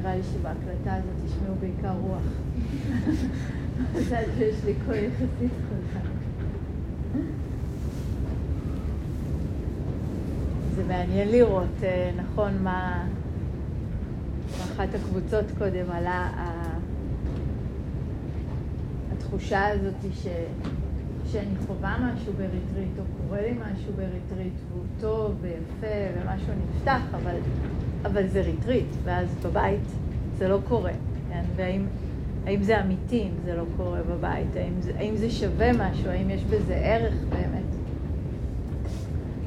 נראה לי שבהקלטה הזאת תשמעו בעיקר רוח. מזל שיש לי קול יחסית חזק. זה מעניין לראות, אה, נכון, מה... באחת הקבוצות קודם עלה התחושה הזאת ש... שאני חווה משהו בריטריט, או קורה לי משהו בריטריט, והוא טוב ויפה, ומשהו נפתח, אבל, אבל זה ריטריט, ואז בבית זה לא קורה, כן? והאם האם זה אמיתי אם זה לא קורה בבית? האם זה, האם זה שווה משהו? האם יש בזה ערך באמת?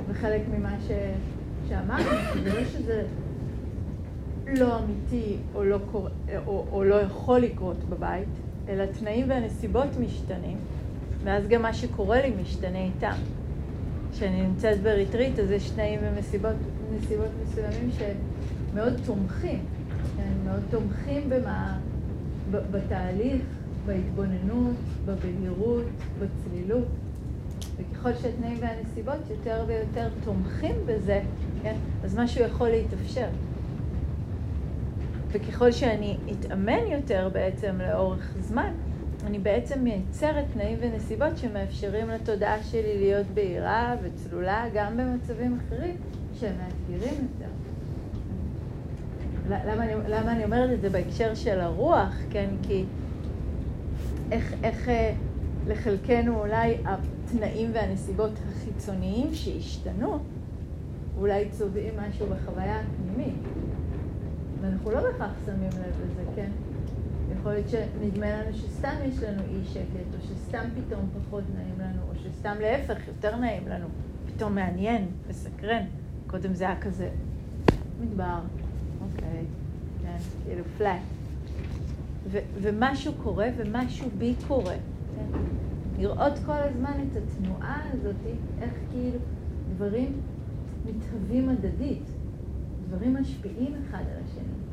וחלק ממה ש, שאמרנו, זה לא שזה לא אמיתי או לא, קורה, או, או לא יכול לקרות בבית, אלא תנאים והנסיבות משתנים, ואז גם מה שקורה לי משתנה איתם. כשאני נמצאת בריטריט, אז יש תנאים ונסיבות מסוימים שמאוד תומכים, כן? מאוד תומכים במה, בתהליך, בהתבוננות, בבהירות, בצלילות. וככל שהתנאים והנסיבות יותר ויותר תומכים בזה, כן? אז משהו יכול להתאפשר. וככל שאני אתאמן יותר בעצם לאורך זמן, אני בעצם מייצרת תנאים ונסיבות שמאפשרים לתודעה שלי להיות בהירה וצלולה גם במצבים אחרים שהם מאתגרים יותר. למה אני, למה אני אומרת את זה בהקשר של הרוח, כן? כי איך, איך אה, לחלקנו אולי התנאים והנסיבות החיצוניים שהשתנו, אולי צובעים משהו בחוויה הפנימית. ואנחנו לא בהכרח שמים לב לזה, כן? יכול להיות שנדמה לנו שסתם יש לנו אי שקט, או שסתם פתאום פחות נעים לנו, או שסתם להפך, יותר נעים לנו. פתאום מעניין, מסקרן. קודם זה היה כזה מדבר, אוקיי, כן, כאילו פלאט. ומשהו קורה ומשהו בי קורה. כן? לראות כל הזמן את התנועה הזאת, איך כאילו דברים מתהווים הדדית, דברים משפיעים אחד על השני.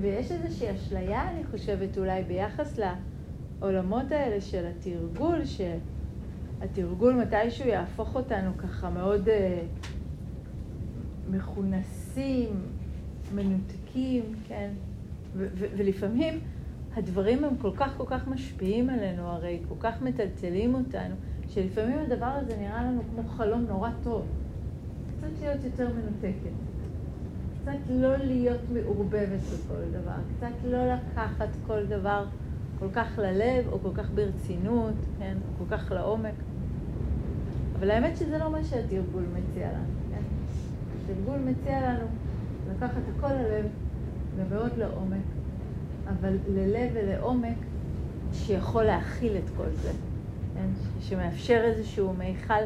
ויש איזושהי אשליה, אני חושבת, אולי ביחס לעולמות האלה של התרגול, שהתרגול מתישהו יהפוך אותנו ככה מאוד אה, מכונסים, מנותקים, כן? ולפעמים הדברים הם כל כך כל כך משפיעים עלינו הרי, כל כך מטלטלים אותנו, שלפעמים הדבר הזה נראה לנו כמו חלום נורא טוב. קצת להיות יותר מנותקת. קצת לא להיות מעורבבת בכל דבר, קצת לא לקחת כל דבר כל כך ללב, או כל כך ברצינות, כן? או כל כך לעומק. אבל האמת שזה לא מה שהתרגול מציע לנו, כן? התרגול מציע לנו לקחת הכל ללב ומאוד לעומק, אבל ללב ולעומק שיכול להכיל את כל זה, כן? שמאפשר איזשהו מיכל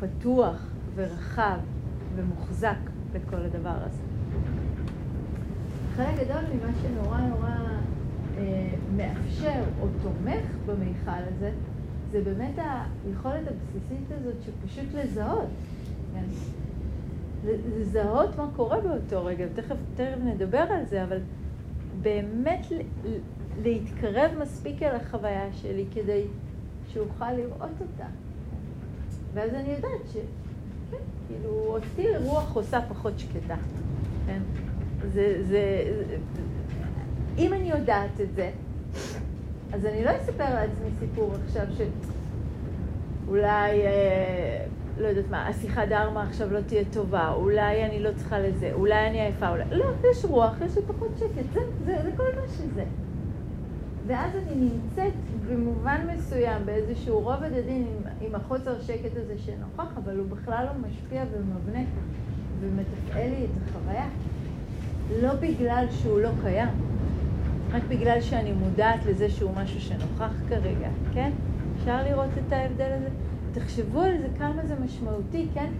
פתוח ורחב ומוחזק לכל הדבר הזה. חלק גדול ממה שנורא נורא אה, מאפשר או תומך במיכל הזה, זה באמת היכולת הבסיסית הזאת שפשוט לזהות. כן? לזהות מה קורה באותו רגע, תכף, תכף נדבר על זה, אבל באמת להתקרב מספיק אל החוויה שלי כדי שאוכל לראות אותה. ואז אני יודעת ש... כן, כאילו, אותי רוח עושה פחות שקטה, כן? זה, זה, אם אני יודעת את זה, אז אני לא אספר לעצמי סיפור עכשיו שאולי, אה, לא יודעת מה, השיחה דרמה עכשיו לא תהיה טובה, אולי אני לא צריכה לזה, אולי אני עייפה, אולי... לא, יש רוח, יש לי פחות שקט, זה, זה, זה כל מה שזה. ואז אני נמצאת במובן מסוים באיזשהו רובד עדין עם, עם החוסר שקט הזה שנוכח, אבל הוא בכלל לא משפיע ומבנה ומתפעל לי את החוויה. לא בגלל שהוא לא קיים, רק בגלל שאני מודעת לזה שהוא משהו שנוכח כרגע, כן? אפשר לראות את ההבדל הזה? תחשבו על זה כמה זה משמעותי, כן?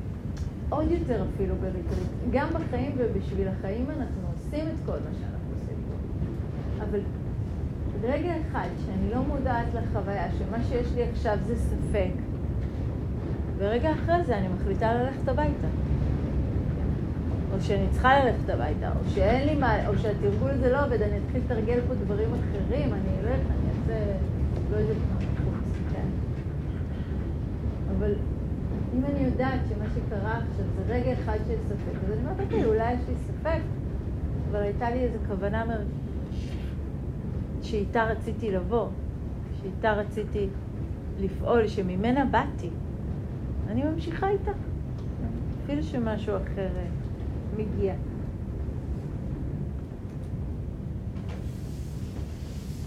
עוד יותר אפילו בריטריט. גם בחיים ובשביל החיים אנחנו עושים את כל מה שאנחנו עושים פה. אבל רגע אחד שאני לא מודעת לחוויה, שמה שיש לי עכשיו זה ספק, ורגע אחרי זה אני מחליטה ללכת הביתה. או שאני צריכה ללכת הביתה, או שאין לי מה, או שהתרגול הזה לא עובד, אני אתחיל לתרגל פה דברים אחרים, אני אלך, אני אעשה, לא יודעת מה? אבל אם אני יודעת שמה שקרה עכשיו זה רגע אחד של ספק, אז אני אומרת, אוקיי, אולי יש לי ספק, אבל הייתה לי איזו כוונה מר... שאיתה רציתי לבוא, שאיתה רציתי לפעול, שממנה באתי. אני ממשיכה איתה, אפילו שמשהו אחר אה, מגיע.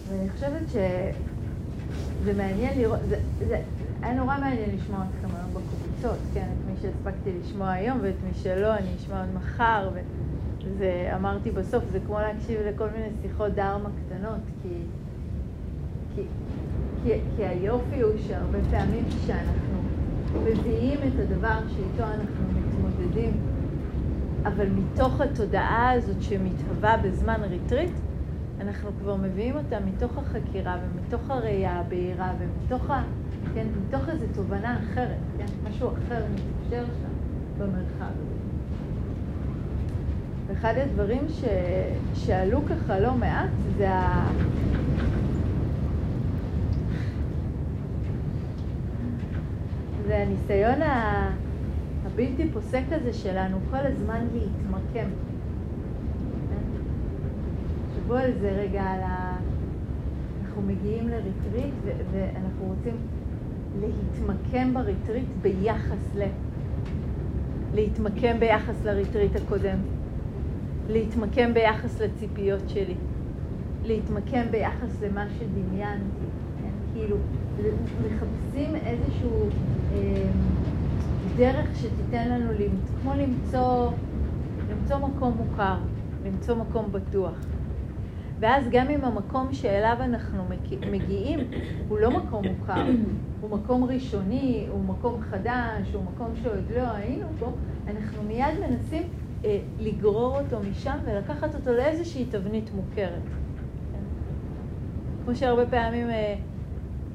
ואני חושבת שזה מעניין לראות, זה, זה היה נורא מעניין לשמוע אתכם היום בקבוצות, כן, את מי שהספקתי לשמוע היום ואת מי שלא, אני אשמע עוד מחר, וזה, אמרתי בסוף, זה כמו להקשיב לכל מיני שיחות דרמה קטנות, כי, כי, כי, כי היופי הוא שהרבה פעמים כשאנחנו מביאים את הדבר שאיתו אנחנו מתמודדים, אבל מתוך התודעה הזאת שמתהווה בזמן ריטריט, אנחנו כבר מביאים אותה מתוך החקירה ומתוך הראייה הבהירה ומתוך ה... כן, מתוך איזו תובנה אחרת, כן, משהו אחר מתאפשר שם במרחב. ואחד הדברים ש... שעלו ככה לא מעט זה ה... זה הניסיון ה... הבלתי פוסק הזה שלנו כל הזמן להתמקם. תחשבו על זה רגע, על ה... אנחנו מגיעים לריטריט ואנחנו רוצים להתמקם בריטריט ביחס ל... להתמקם ביחס לריטריט הקודם, להתמקם ביחס לציפיות שלי, להתמקם ביחס למה שדמיינתי, כן? כאילו, מחפשים איזשהו אה, דרך שתיתן לנו, כמו למצוא, למצוא מקום מוכר, למצוא מקום בטוח. ואז גם אם המקום שאליו אנחנו מגיעים הוא לא מקום מוכר, הוא מקום ראשוני, הוא מקום חדש, הוא מקום שעוד לא היינו בו, אנחנו מיד מנסים אה, לגרור אותו משם ולקחת אותו לאיזושהי תבנית מוכרת. כמו שהרבה פעמים אה,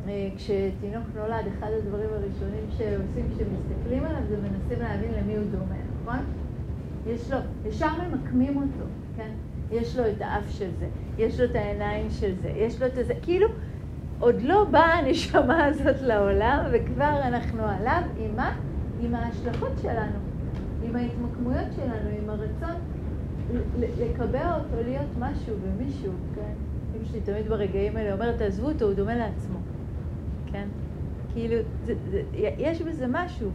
אה, כשתינוק נולד, אחד הדברים הראשונים שעושים כשמסתכלים עליו זה מנסים להבין למי הוא דומה, נכון? יש לו, ישר ממקמים אותו? יש לו את האף של זה, יש לו את העיניים של זה, יש לו את זה, כאילו עוד לא באה הנשמה הזאת לעולם וכבר אנחנו עליו עם מה? עם ההשלכות שלנו, עם ההתמקמויות שלנו, עם הרצון לקבע אותו להיות משהו ומישהו, כן? אמא שלי תמיד ברגעים האלה אומרת, תעזבו אותו, הוא דומה לעצמו, כן? כאילו, זה, זה, יש בזה משהו,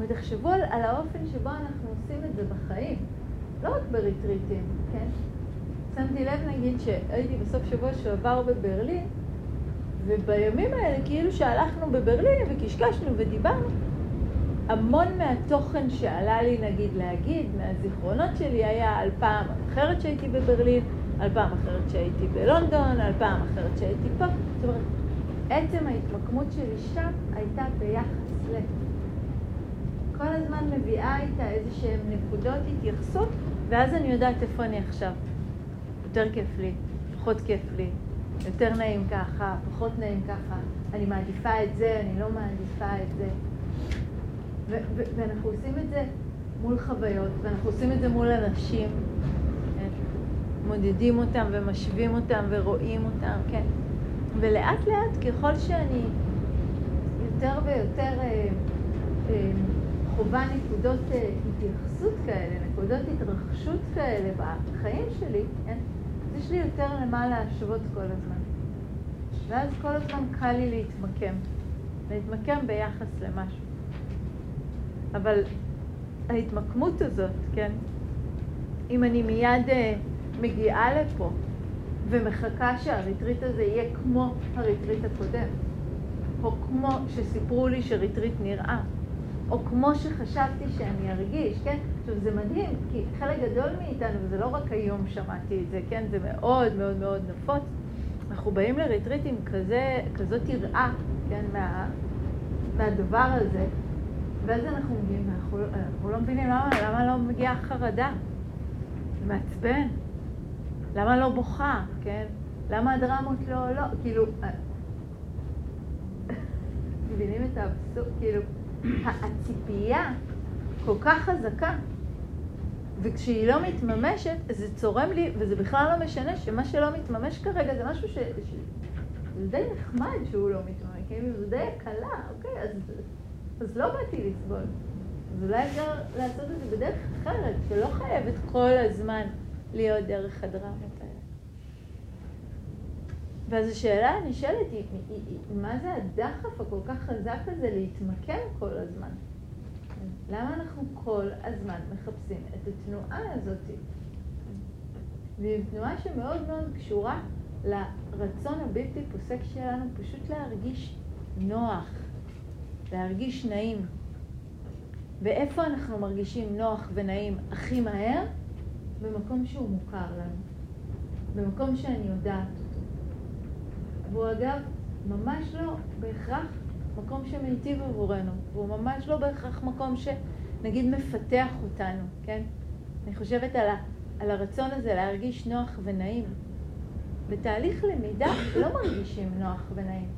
ותחשבו על, על האופן שבו אנחנו עושים את זה בחיים, לא רק בריטריטים, כן? שמתי לב נגיד שהייתי בסוף שבוע שעבר בברלין, ובימים האלה כאילו שהלכנו בברלין וקשקשנו ודיברנו, המון מהתוכן שעלה לי נגיד להגיד, מהזיכרונות שלי היה על פעם אחרת שהייתי בברלין, על פעם אחרת שהייתי בלונדון, על פעם אחרת שהייתי פה. זאת אומרת, עצם ההתמקמות שלי שם הייתה ביחס ל... כל הזמן מביאה איתה איזה שהן נקודות התייחסות, ואז אני יודעת איפה אני עכשיו. יותר כיף לי, פחות כיף לי, יותר נעים ככה, פחות נעים ככה, אני מעדיפה את זה, אני לא מעדיפה את זה. ואנחנו עושים את זה מול חוויות, ואנחנו עושים את זה מול אנשים, כן? מודדים אותם ומשווים אותם ורואים אותם, כן? ולאט לאט ככל שאני יותר ויותר אה, אה, חווה נקודות אה, התייחסות כאלה, נקודות התרחשות כאלה בחיים שלי, כן? יש לי יותר למה להשוות כל הזמן. ואז כל הזמן קל לי להתמקם, להתמקם ביחס למשהו. אבל ההתמקמות הזאת, כן, אם אני מיד אה, מגיעה לפה ומחכה שהריטריט הזה יהיה כמו הריטריט הקודם, או כמו שסיפרו לי שריטריט נראה, או כמו שחשבתי שאני ארגיש, כן? עכשיו זה מדהים, כי חלק גדול מאיתנו, וזה לא רק היום שמעתי את זה, כן? זה מאוד מאוד מאוד נפוץ. אנחנו באים לריטריט עם כזה, כזאת יראה, כן? מה, מהדבר הזה, ואז אנחנו מגיעים, אנחנו, לא מבינים למה, למה לא מגיעה חרדה. זה מעצבן. למה לא בוכה, כן? למה הדרמות לא, לא, כאילו... אה, מבינים את האבסורד? כאילו, הציפייה כל כך חזקה, וכשהיא לא מתממשת, זה צורם לי, וזה בכלל לא משנה שמה שלא מתממש כרגע זה משהו ש... ש... זה די נחמד שהוא לא מתממש, כאילו זה די הקלה, אוקיי, אז, אז לא באתי לסבול. אז אולי אפשר לעשות את זה בדרך אחרת, שלא חייבת כל הזמן להיות דרך הדרמות האלה. ואז השאלה הנשאלת היא, היא, היא, מה זה הדחף הכל כך חזק הזה להתמקם כל הזמן? למה אנחנו כל הזמן מחפשים את התנועה הזאת? והיא תנועה שמאוד מאוד קשורה לרצון הבלתי פוסק שלנו פשוט להרגיש נוח, להרגיש נעים. ואיפה אנחנו מרגישים נוח ונעים הכי מהר? במקום שהוא מוכר לנו, במקום שאני יודעת אותו. והוא אגב ממש לא בהכרח מקום שמיטיב עבורנו, והוא ממש לא בהכרח מקום שנגיד מפתח אותנו, כן? אני חושבת על, ה, על הרצון הזה להרגיש נוח ונעים. בתהליך למידה לא מרגישים נוח ונעים,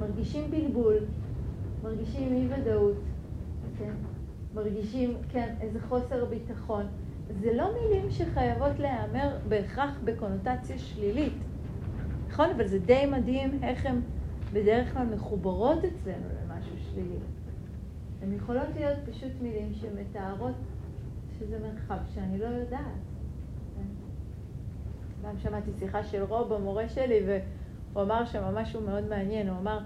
מרגישים בלבול, מרגישים אי ודאות, כן? מרגישים, כן, איזה חוסר ביטחון. זה לא מילים שחייבות להיאמר בהכרח בקונוטציה שלילית, נכון? אבל זה די מדהים איך הן בדרך כלל מחוברות אצלנו למשהו שלילי. הן יכולות להיות פשוט מילים שמתארות שזה מרחב שאני לא יודעת. פעם שמעתי שיחה של רוב, המורה שלי, והוא אמר שם משהו מאוד מעניין. הוא אמר,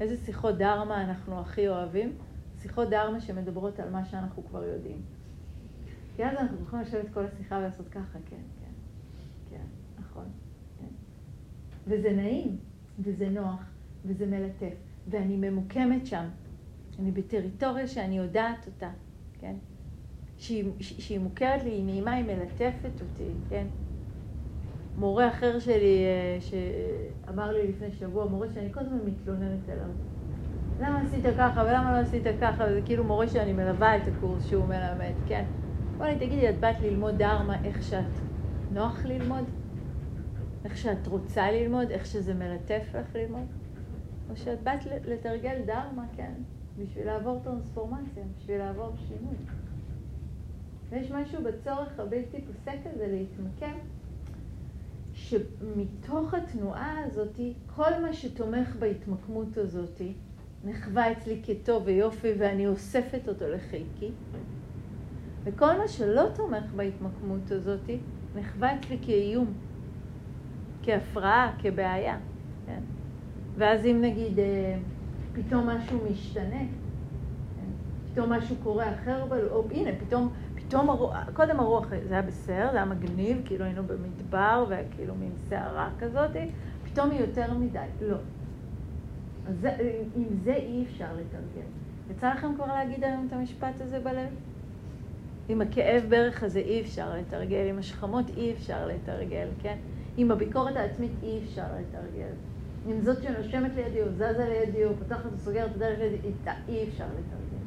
איזה שיחות דרמה אנחנו הכי אוהבים? שיחות דרמה שמדברות על מה שאנחנו כבר יודעים. כי אז אנחנו יכולים לשבת כל השיחה ולעשות ככה, כן, כן, כן, נכון, כן. וזה נעים, וזה נוח, וזה מלטף, ואני ממוקמת שם. אני בטריטוריה שאני יודעת אותה, כן? שהיא, שהיא מוכרת לי, היא נעימה, היא מלטפת אותי, כן? מורה אחר שלי, אה, שאמר לי לפני שבוע, מורה שאני כל הזמן מתלוננת עליו. למה עשית ככה ולמה לא עשית ככה? וזה כאילו מורה שאני מלווה את הקורס שהוא מלמד, כן? בוא לי, תגידי, את באת ללמוד דרמה איך שאת נוח ללמוד? איך שאת רוצה ללמוד? איך שזה מלטף לך ללמוד? או שאת באת לתרגל דרמה, כן? בשביל לעבור טרנספורמציה, בשביל לעבור שינוי. ויש משהו בצורך הבלתי פוסק הזה להתמקם, שמתוך התנועה הזאת, כל מה שתומך בהתמקמות הזאת, נחווה אצלי כטוב ויופי ואני אוספת אותו לחיקי, וכל מה שלא תומך בהתמקמות הזאת, נחווה אצלי כאיום, כהפרעה, כבעיה. כן? ואז אם נגיד אה, פתאום משהו משתנה, כן? פתאום משהו קורה אחר, או הנה, פתאום, פתאום הרוח, קודם הרוח, זה היה בסדר, זה היה מגניב, כאילו היינו במדבר, והיה כאילו מין סערה כזאת, פתאום היא יותר מדי. לא. אז זה, עם זה אי אפשר לתרגם. יצא לכם כבר להגיד היום את המשפט הזה בלב? עם הכאב ברך הזה אי אפשר לתרגל, עם השכמות אי אפשר לתרגל, כן? עם הביקורת העצמית אי אפשר לתרגל. עם זאת שנושמת לידי או זזה לידי או פותחת וסוגרת את הדרך לידי, איתה אי אפשר לתרגל.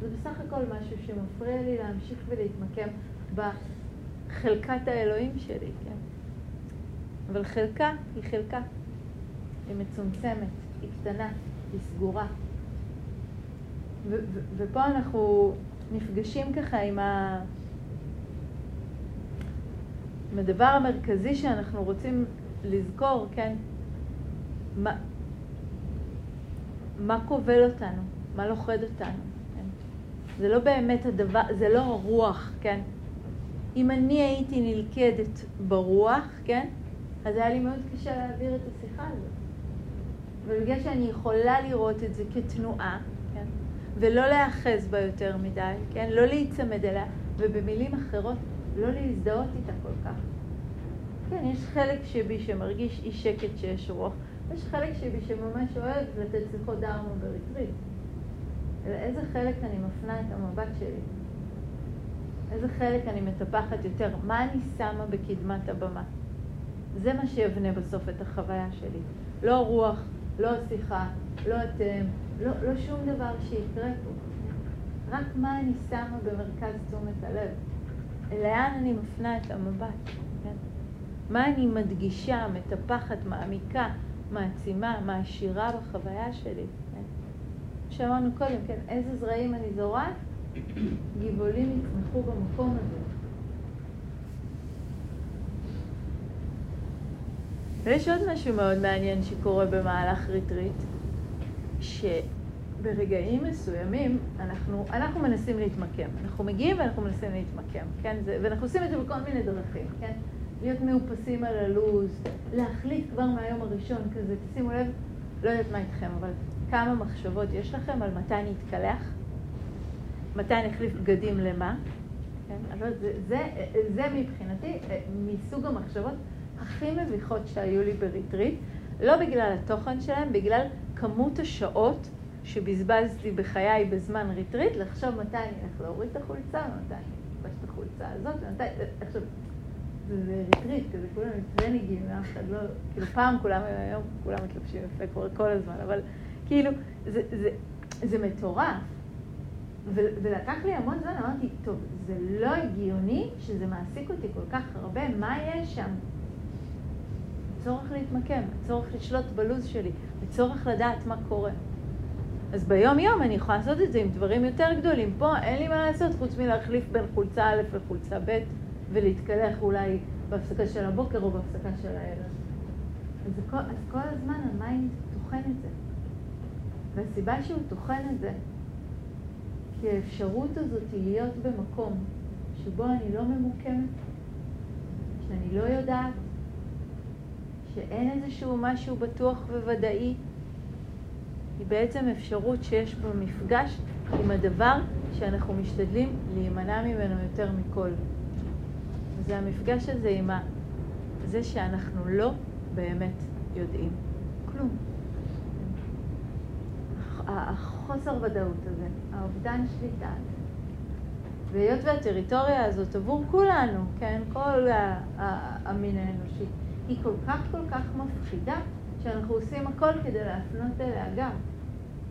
זה בסך הכל משהו שמפריע לי להמשיך ולהתמקם בחלקת האלוהים שלי, כן? אבל חלקה היא חלקה. היא מצומצמת, היא קטנה, היא סגורה. ופה אנחנו נפגשים ככה עם, ה... הדבר המרכזי שאנחנו רוצים לזכור, כן? מה כובל אותנו? מה לוכד אותנו? כן? זה לא באמת הדבר, זה לא הרוח, כן? אם אני הייתי נלכדת ברוח, כן? אז היה לי מאוד קשה להעביר את השיחה הזאת. ובגלל שאני יכולה לראות את זה כתנועה, כן? ולא להיאחז בה יותר מדי, כן? לא להיצמד אליה, ובמילים אחרות, לא להזדהות איתה כל כך. כן, יש חלק שבי שמרגיש אי שקט שיש רוח, יש חלק שבי שממש אוהב לתת שיחות דרמה בריטריט. איזה חלק אני מפנה את המבט שלי? איזה חלק אני מטפחת יותר? מה אני שמה בקדמת הבמה? זה מה שיבנה בסוף את החוויה שלי. לא רוח, לא שיחה, לא אתם, לא, לא שום דבר שיקרה פה. רק מה אני שמה במרכז תשומת הלב. לאן אני מפנה את המבט. כן? מה אני מדגישה, מטפחת, מעמיקה, מעצימה, מעשירה בחוויה שלי. כן? שאמרנו קודם, כן, איזה זרעים אני זורעת? גבעולים יצמחו במקום הזה. ויש עוד משהו מאוד מעניין שקורה במהלך ריטריט, ברגעים מסוימים אנחנו, אנחנו מנסים להתמקם. אנחנו מגיעים ואנחנו מנסים להתמקם, כן? זה, ואנחנו עושים את זה בכל מיני דרכים, כן? להיות מאופסים על הלו"ז, להחליט כבר מהיום הראשון כזה, תשימו לב, לא יודעת מה איתכם, אבל כמה מחשבות יש לכם על מתי אני אתקלח, מתי אני אחליף בגדים למה, כן? אבל זה, זה, זה מבחינתי אה, מסוג המחשבות הכי מביכות שהיו לי בריטריט, לא בגלל התוכן שלהם, בגלל כמות השעות שבזבזתי בחיי בזמן ריטריט, לחשוב מתי אני הולך להוריד את החולצה, ומתי אני אלבש את החולצה הזאת, ומתי... עכשיו, זה ריטריט, כזה כולם עם טרניגים, אף אחד לא... כאילו פעם כולם, היום כולם מתלבשים יפה כבר כל הזמן, אבל כאילו, זה, זה, זה מטורף. ולקח לי המון זמן, אמרתי, טוב, זה לא הגיוני שזה מעסיק אותי כל כך הרבה, מה יש שם? צורך להתמקם, צורך לשלוט בלו"ז שלי, וצורך לדעת מה קורה. אז ביום-יום אני יכולה לעשות את זה עם דברים יותר גדולים. פה אין לי מה לעשות חוץ מלהחליף בין חולצה א' לחולצה ב' ולהתקלח אולי בהפסקה של הבוקר או בהפסקה של הערב. אז כל, אז כל הזמן ה mind טוחן את זה. והסיבה שהוא טוחן את זה, כי האפשרות הזאת היא להיות במקום שבו אני לא ממוקמת, שאני לא יודעת, שאין איזשהו משהו בטוח וודאי, היא בעצם אפשרות שיש בה מפגש עם הדבר שאנחנו משתדלים להימנע ממנו יותר מכל. זה המפגש הזה עם ה... זה שאנחנו לא באמת יודעים כלום. החוסר ודאות הזה, האובדן שליטה הזה. והיות והטריטוריה הזאת עבור כולנו, כן, כל המין האנושי, היא כל כך כל כך מפחידה, שאנחנו עושים הכל כדי להפנות אליה גם.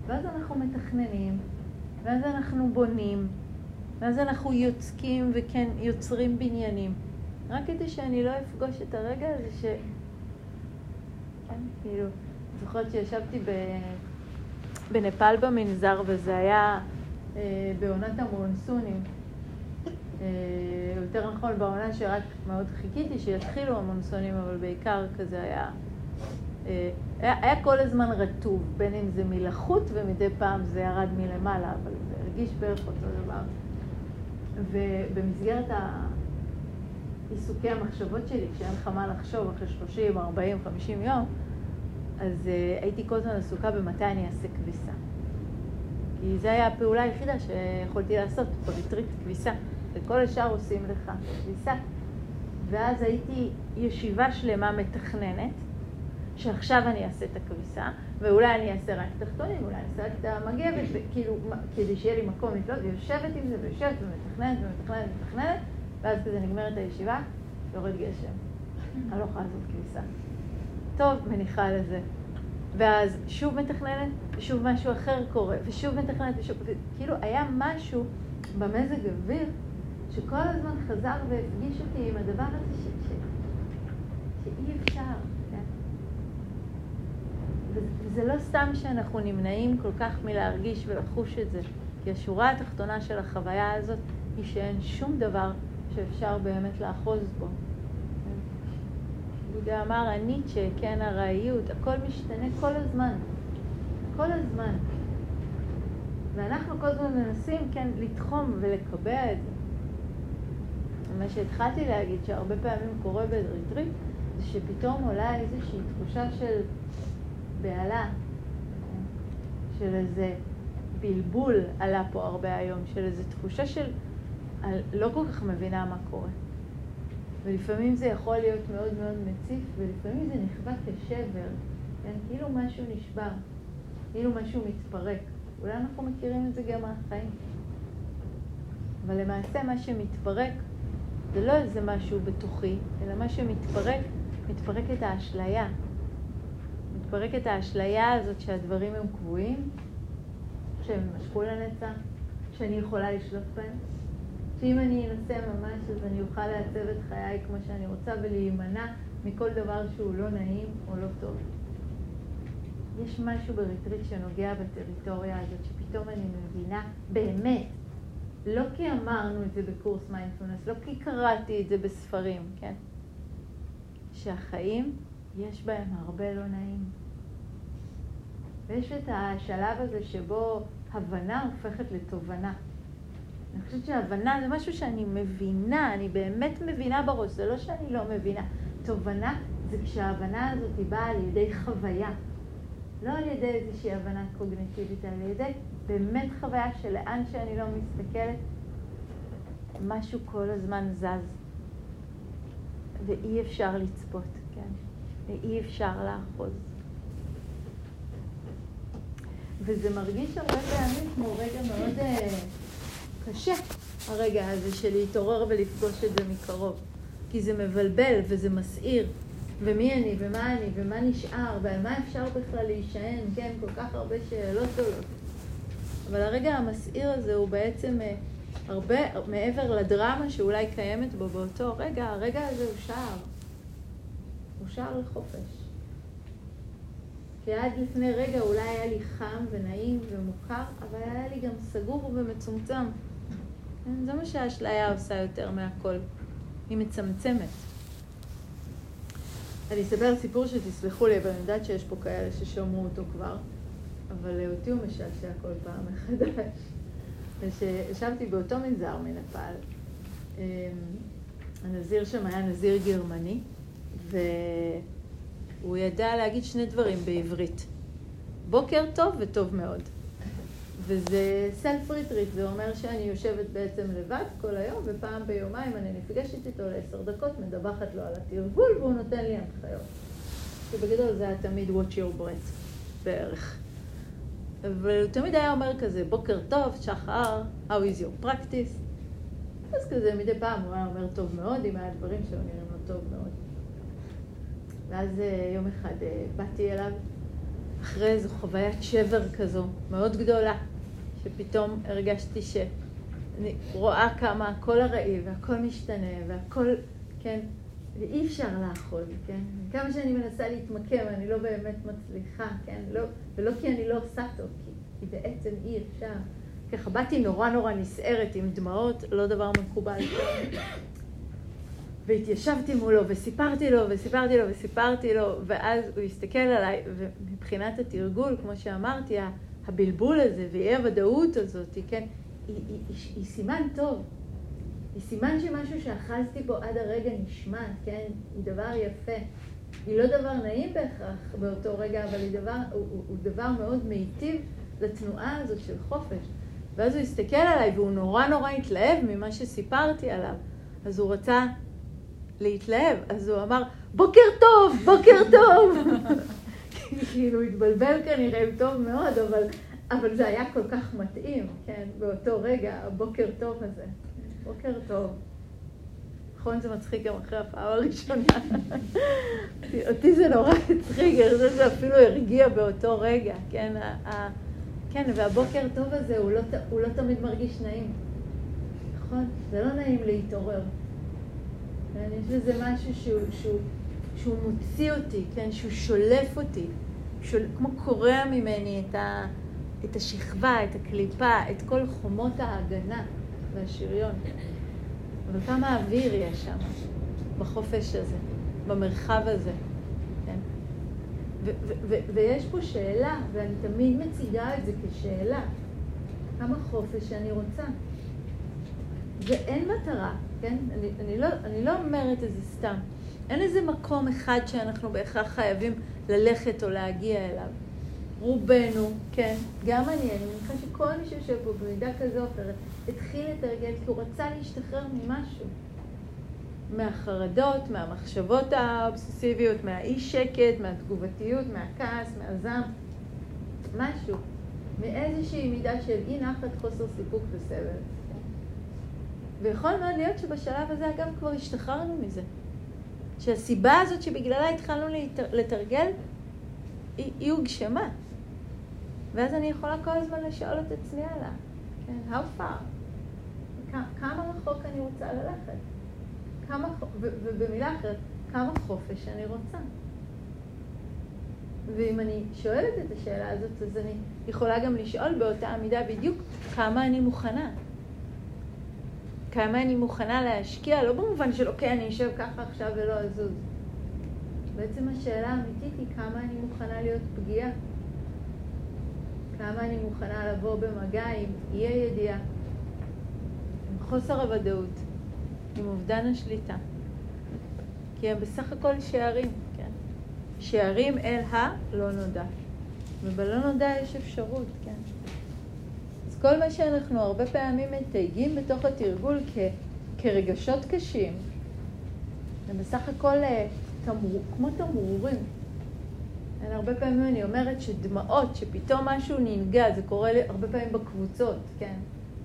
ואז אנחנו מתכננים, ואז אנחנו בונים, ואז אנחנו יוצקים וכן יוצרים בניינים. רק כדי שאני לא אפגוש את הרגע הזה ש... כן, כאילו, זוכרת שישבתי ב... בנפאל במנזר וזה היה אה, בעונת המונסונים. אה, יותר נכון בעונה שרק מאוד חיכיתי שיתחילו המונסונים, אבל בעיקר כזה היה היה, היה כל הזמן רטוב, בין אם זה מלחות ומדי פעם זה ירד מלמעלה, אבל זה הרגיש בערך אותו דבר. ובמסגרת עיסוקי המחשבות שלי, כשאין לך מה לחשוב אחרי 30, 40, 50 יום, אז uh, הייתי כל הזמן עסוקה במתי אני אעשה כביסה. כי זו הייתה הפעולה היחידה שיכולתי לעשות, בריטריט כביסה. וכל השאר עושים לך כביסה. ואז הייתי ישיבה שלמה מתכננת, שעכשיו אני אעשה את הכביסה, ואולי אני אעשה רק תחתונים, אולי אני אעשה רק את המגבת, וכאילו, כדי שיהיה לי מקום לתלות, ויושבת עם זה, ויושבת ומתכננת ומתכננת ומתכננת, ואז כזה נגמרת הישיבה, יורד גשם. אני לא יכולה לעשות כביסה. טוב, מניחה לזה. ואז שוב מתכננת, ושוב משהו אחר קורה, ושוב מתכננת, ושוב, כאילו היה משהו במזג אוויר שכל הזמן חזר והפגיש אותי עם הדבר הזה ש... ש... שאי אפשר. וזה לא סתם שאנחנו נמנעים כל כך מלהרגיש ולחוש את זה, כי השורה התחתונה של החוויה הזאת היא שאין שום דבר שאפשר באמת לאחוז בו. יהודה אמר, הניטשה, כן, הראיות, הכל משתנה כל הזמן. כל הזמן. ואנחנו כל הזמן מנסים, כן, לתחום ולקבע את זה. מה שהתחלתי להגיד, שהרבה פעמים קורה בריטריט, זה שפתאום עולה איזושהי תחושה של בהלה, של איזה בלבול עלה פה הרבה היום, של איזו תחושה של לא כל כך מבינה מה קורה. ולפעמים זה יכול להיות מאוד מאוד מציף, ולפעמים זה נכבה כשבר, כן? כאילו משהו נשבר, כאילו משהו מתפרק. אולי אנחנו מכירים את זה גם מהחיים. אבל למעשה מה שמתפרק זה לא איזה משהו בתוכי, אלא מה שמתפרק, מתפרקת האשליה, מתפרקת האשליה הזאת שהדברים הם קבועים, שהם יימשכו לנצח, שאני יכולה לשלוט בהם, שאם אני אנסה ממש אז אני אוכל לעצב את חיי כמו שאני רוצה ולהימנע מכל דבר שהוא לא נעים או לא טוב. יש משהו בריטריט שנוגע בטריטוריה הזאת, שפתאום אני מבינה באמת, לא כי אמרנו את זה בקורס מיינדפולנס, לא כי קראתי את זה בספרים, כן? שהחיים יש בהם הרבה לא נעים. ויש את השלב הזה שבו הבנה הופכת לתובנה. אני חושבת שהבנה זה משהו שאני מבינה, אני באמת מבינה בראש, זה לא שאני לא מבינה. תובנה זה כשההבנה הזאת היא באה על ידי חוויה. לא על ידי איזושהי הבנה קוגנטיבית, על ידי באמת חוויה שלאן שאני לא מסתכלת, משהו כל הזמן זז. ואי אפשר לצפות, כן? ואי אפשר לאחוז. וזה מרגיש הרבה פעמים כמו רגע מאוד uh, קשה, הרגע הזה של להתעורר ולפגוש את זה מקרוב. כי זה מבלבל וזה מסעיר. ומי אני, ומה אני, ומה נשאר, ועל מה אפשר בכלל להישען, כן, כל כך הרבה שאלות גדולות. אבל הרגע המסעיר הזה הוא בעצם uh, הרבה מעבר לדרמה שאולי קיימת בו באותו רגע, הרגע הזה הוא שער. הוא שער לחופש. כי עד לפני רגע אולי היה לי חם ונעים ומוכר, אבל היה לי גם סגור ומצומצם. זה מה שהאשליה עושה יותר מהכל. היא מצמצמת. אני אספר סיפור שתסלחו לי, אבל אני יודעת שיש פה כאלה ששמעו אותו כבר, אבל אותי הוא משעשע כל פעם מחדש. כשישבתי באותו מנזר מנפאל, אמ, הנזיר שם היה נזיר גרמני, והוא ידע להגיד שני דברים בעברית. בוקר טוב וטוב מאוד. וזה self retreat, זה אומר שאני יושבת בעצם לבד כל היום, ופעם ביומיים אני נפגשת איתו לעשר דקות, מדווחת לו על התרגול, והוא נותן לי הנחיות. שבגדול זה היה תמיד watch your breath בערך. והוא תמיד היה אומר כזה, בוקר טוב, שחר, how is your practice? אז כזה מדי פעם הוא היה אומר טוב מאוד, אם היה דברים שלו נראים לו טוב מאוד. ואז אה, יום אחד אה, באתי אליו, אחרי איזו חוויית שבר כזו, מאוד גדולה, שפתאום הרגשתי שאני רואה כמה הכל ארעי והכל משתנה והכל, כן, ואי אפשר לאכול, כן? כמה שאני מנסה להתמקם, אני לא באמת מצליחה, כן? לא, ולא כי אני לא עושה טוב, כי, כי בעצם אי אפשר. ככה באתי נורא נורא נסערת עם דמעות, לא דבר מקובל. והתיישבתי מולו וסיפרתי לו וסיפרתי לו וסיפרתי לו, ואז הוא הסתכל עליי, ומבחינת התרגול, כמו שאמרתי, הבלבול הזה ואי הוודאות הזאת, כן, היא, היא, היא, היא סימן טוב. היא סימן שמשהו שאחזתי בו עד הרגע נשמע, כן? היא דבר יפה. היא לא דבר נעים בהכרח באותו רגע, אבל היא דבר, הוא, הוא, הוא דבר מאוד מיטיב לתנועה הזאת של חופש. ואז הוא הסתכל עליי והוא נורא נורא התלהב ממה שסיפרתי עליו. אז הוא רצה להתלהב, אז הוא אמר, בוקר טוב, בוקר טוב. כאילו, התבלבל כנראה טוב מאוד, אבל, אבל זה היה כל כך מתאים, כן, באותו רגע, הבוקר טוב הזה. בוקר טוב. נכון, זה מצחיק גם אחרי הפעם הראשונה. אותי זה נורא הצחיק, אני חושבת שזה אפילו הרגיע באותו רגע, כן? כן, והבוקר טוב הזה, הוא לא, הוא לא תמיד מרגיש נעים. נכון? זה לא נעים להתעורר. כן? יש בזה משהו שהוא, שהוא, שהוא מוציא אותי, כן? שהוא שולף אותי. שול, כמו קורע ממני את, ה, את השכבה, את הקליפה, את כל חומות ההגנה והשריון. אבל כמה אוויר יש שם, בחופש הזה, במרחב הזה. כן? ויש פה שאלה, ואני תמיד מציגה את זה כשאלה, כמה חופש אני רוצה. ואין מטרה, כן? אני, אני, לא, אני לא אומרת את זה סתם. אין איזה מקום אחד שאנחנו בהכרח חייבים ללכת או להגיע אליו. רובנו, כן, גם אני, אני מניחה שכל מי שיושב פה במידה כזו או אחרת, התחיל לתרגל כי הוא רצה להשתחרר ממשהו. מהחרדות, מהמחשבות האובססיביות, מהאי שקט, מהתגובתיות, מהכעס, מהזעם, משהו. מאיזושהי מידה של אי נחת, חוסר סיפוק וסבל. ויכול מאוד להיות שבשלב הזה, אגב, כבר השתחררנו מזה. שהסיבה הזאת שבגללה התחלנו לתרגל, היא, היא הוגשמה. ואז אני יכולה כל הזמן לשאול את עצמי עליה, כן, how far? כמה רחוק אני רוצה ללכת? כמה, ובמילה אחרת, כמה חופש אני רוצה? ואם אני שואלת את השאלה הזאת, אז אני יכולה גם לשאול באותה המידה בדיוק כמה אני מוכנה. כמה אני מוכנה להשקיע, לא במובן של אוקיי, אני אשב ככה עכשיו ולא אזוז. בעצם השאלה האמיתית היא כמה אני מוכנה להיות פגיעה. כמה אני מוכנה לבוא במגע עם אי הידיעה, עם חוסר הוודאות, עם אובדן השליטה. כי הם בסך הכל שערים, כן? שערים אל הלא נודע. ובלא נודע יש אפשרות, כן? כל מה שאנחנו הרבה פעמים מתייגים בתוך התרגול כ, כרגשות קשים, זה בסך הכל אה, תמר, כמו תמרורים. הרבה פעמים אני אומרת שדמעות, שפתאום משהו ננגע, זה קורה לי הרבה פעמים בקבוצות, כן?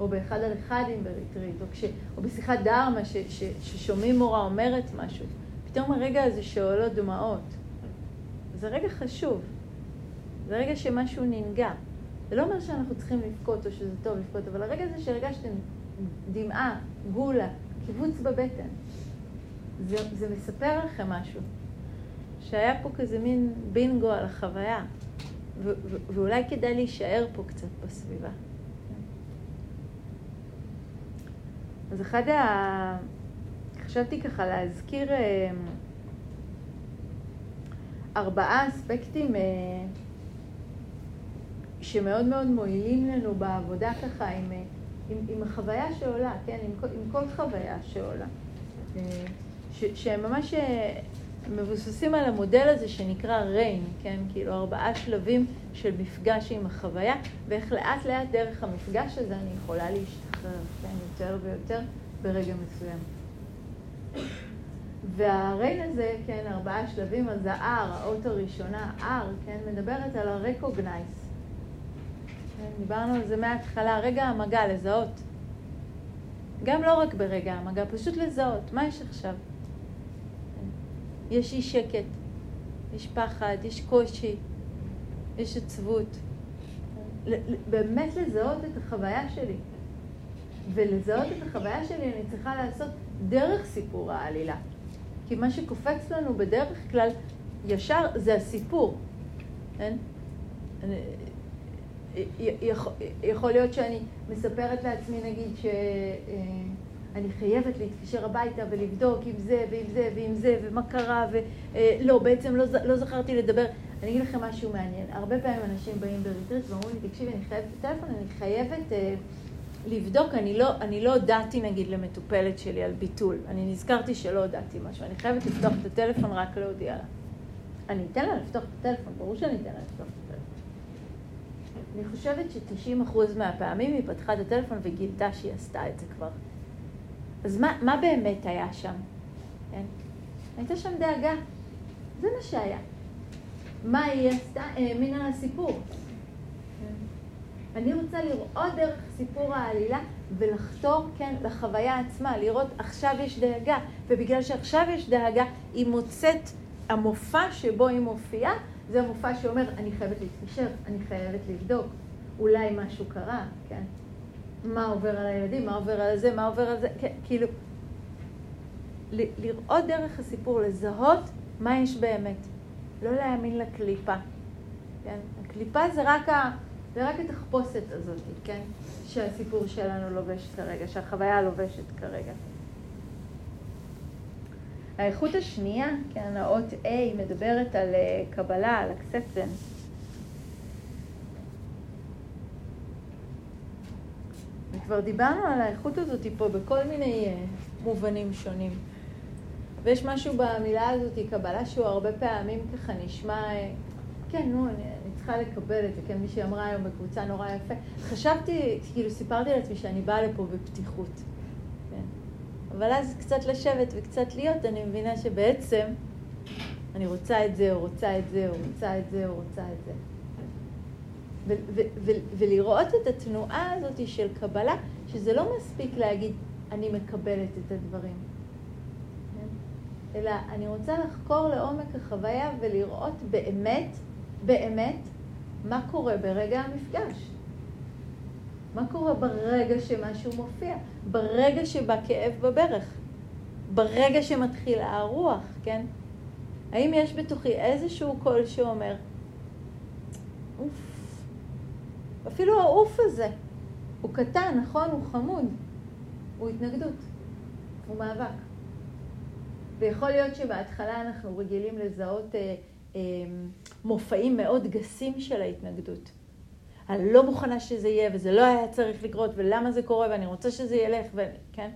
או באחד על אחדים בריטריט, או, כש, או בשיחת דרמה ש, ש, ששומעים מורה אומרת משהו. פתאום הרגע הזה שעולות דמעות. זה רגע חשוב. זה רגע שמשהו ננגע. זה לא אומר שאנחנו צריכים לבכות או שזה טוב לבכות, אבל הרגע הזה שהרגשתם דמעה, גולה, קיבוץ בבטן, זה, זה מספר לכם משהו. שהיה פה כזה מין בינגו על החוויה, ו- ו- ואולי כדאי להישאר פה קצת בסביבה. אז אחד ה... חשבתי ככה להזכיר אה, ארבעה אספקטים אה, שמאוד מאוד מועילים לנו בעבודה ככה עם, אה, עם, עם החוויה שעולה, כן? עם עם כל חוויה שעולה. ש, שהם ממש מבוססים על המודל הזה שנקרא ריין, כן? כאילו ארבעה שלבים של מפגש עם החוויה, ואיך לאט לאט דרך המפגש הזה אני יכולה להשתחרר, כן? יותר ויותר ברגע מסוים. והריין הזה, כן, ארבעה שלבים, אז ה-R, האות הראשונה, R, כן, מדברת על ה-recognize. כן, דיברנו על זה מההתחלה, רגע המגע, לזהות. גם לא רק ברגע המגע, פשוט לזהות, מה יש עכשיו? יש אי שקט, יש פחד, יש קושי, יש עצבות. באמת לזהות את החוויה שלי. ולזהות את החוויה שלי אני צריכה לעשות דרך סיפור העלילה. כי מה שקופץ לנו בדרך כלל ישר זה הסיפור. כן? יכול להיות שאני מספרת לעצמי, נגיד, ש... אה, חייבת להתקשר הביתה ולבדוק עם זה ועם זה ועם זה ומה קרה ולא, אה, בעצם לא, לא זכרתי לדבר. אני אגיד לכם משהו מעניין. הרבה פעמים אנשים באים בריטריט ואומרים לי, תקשיבי, אני חייבת את הטלפון, אני חייבת אה, לבדוק, אני לא, אני לא הודעתי נגיד למטופלת שלי על ביטול. אני נזכרתי שלא הודעתי משהו, אני חייבת לפתוח את הטלפון רק להודיע לה. אני אתן לה לפתוח את הטלפון, ברור שאני אתן לה לפתוח את הטלפון. אני חושבת ש-90% מהפעמים היא פתחה את הטלפון וגילתה שהיא עשתה את זה כבר. אז מה, מה באמת היה שם? כן? הייתה שם דאגה. זה מה שהיה. מה היא עשתה? האמינה לסיפור. אני רוצה לראות דרך סיפור העלילה ולחתור, כן, לחוויה עצמה, לראות עכשיו יש דאגה, ובגלל שעכשיו יש דאגה, היא מוצאת, המופע שבו היא מופיעה, זה המופע שאומר, אני חייבת להתקשר, אני חייבת לבדוק, אולי משהו קרה, כן? מה עובר על הילדים, מה עובר על זה, מה עובר על זה, כן, כאילו, לראות דרך הסיפור, לזהות מה יש באמת, לא להאמין לקליפה, כן? הקליפה זה רק, ה, זה רק התחפושת הזאת, כן? שהסיפור שלנו לובש כרגע, שהחוויה לובשת כרגע. האיכות השנייה, כן, האות A מדברת על אה, קבלה, על acceptance. וכבר דיברנו על האיכות הזאת פה בכל מיני uh, מובנים שונים. ויש משהו במילה הזאת, קבלה, שהוא הרבה פעמים ככה נשמע, uh, כן, נו, אני, אני צריכה לקבל את זה, כן, מישהי אמרה היום בקבוצה נורא יפה. חשבתי, כאילו סיפרתי לעצמי שאני באה לפה בפתיחות. אבל אז קצת לשבת וקצת להיות, אני מבינה שבעצם אני רוצה את זה, או רוצה את זה, או רוצה את זה, או רוצה את זה. ולראות את התנועה הזאת של קבלה, שזה לא מספיק להגיד, אני מקבלת את הדברים. כן? אלא אני רוצה לחקור לעומק החוויה ולראות באמת, באמת, מה קורה ברגע המפגש. מה קורה ברגע שמשהו מופיע? ברגע שבא כאב בברך? ברגע שמתחילה הרוח, כן? האם יש בתוכי איזשהו קול שאומר, אוף, אפילו העוף הזה, הוא קטן, נכון? הוא חמוד. הוא התנגדות. הוא מאבק. ויכול להיות שבהתחלה אנחנו רגילים לזהות אה, אה, מופעים מאוד גסים של ההתנגדות. אני לא מוכנה שזה יהיה, וזה לא היה צריך לקרות, ולמה זה קורה, ואני רוצה שזה ילך, ו... כן?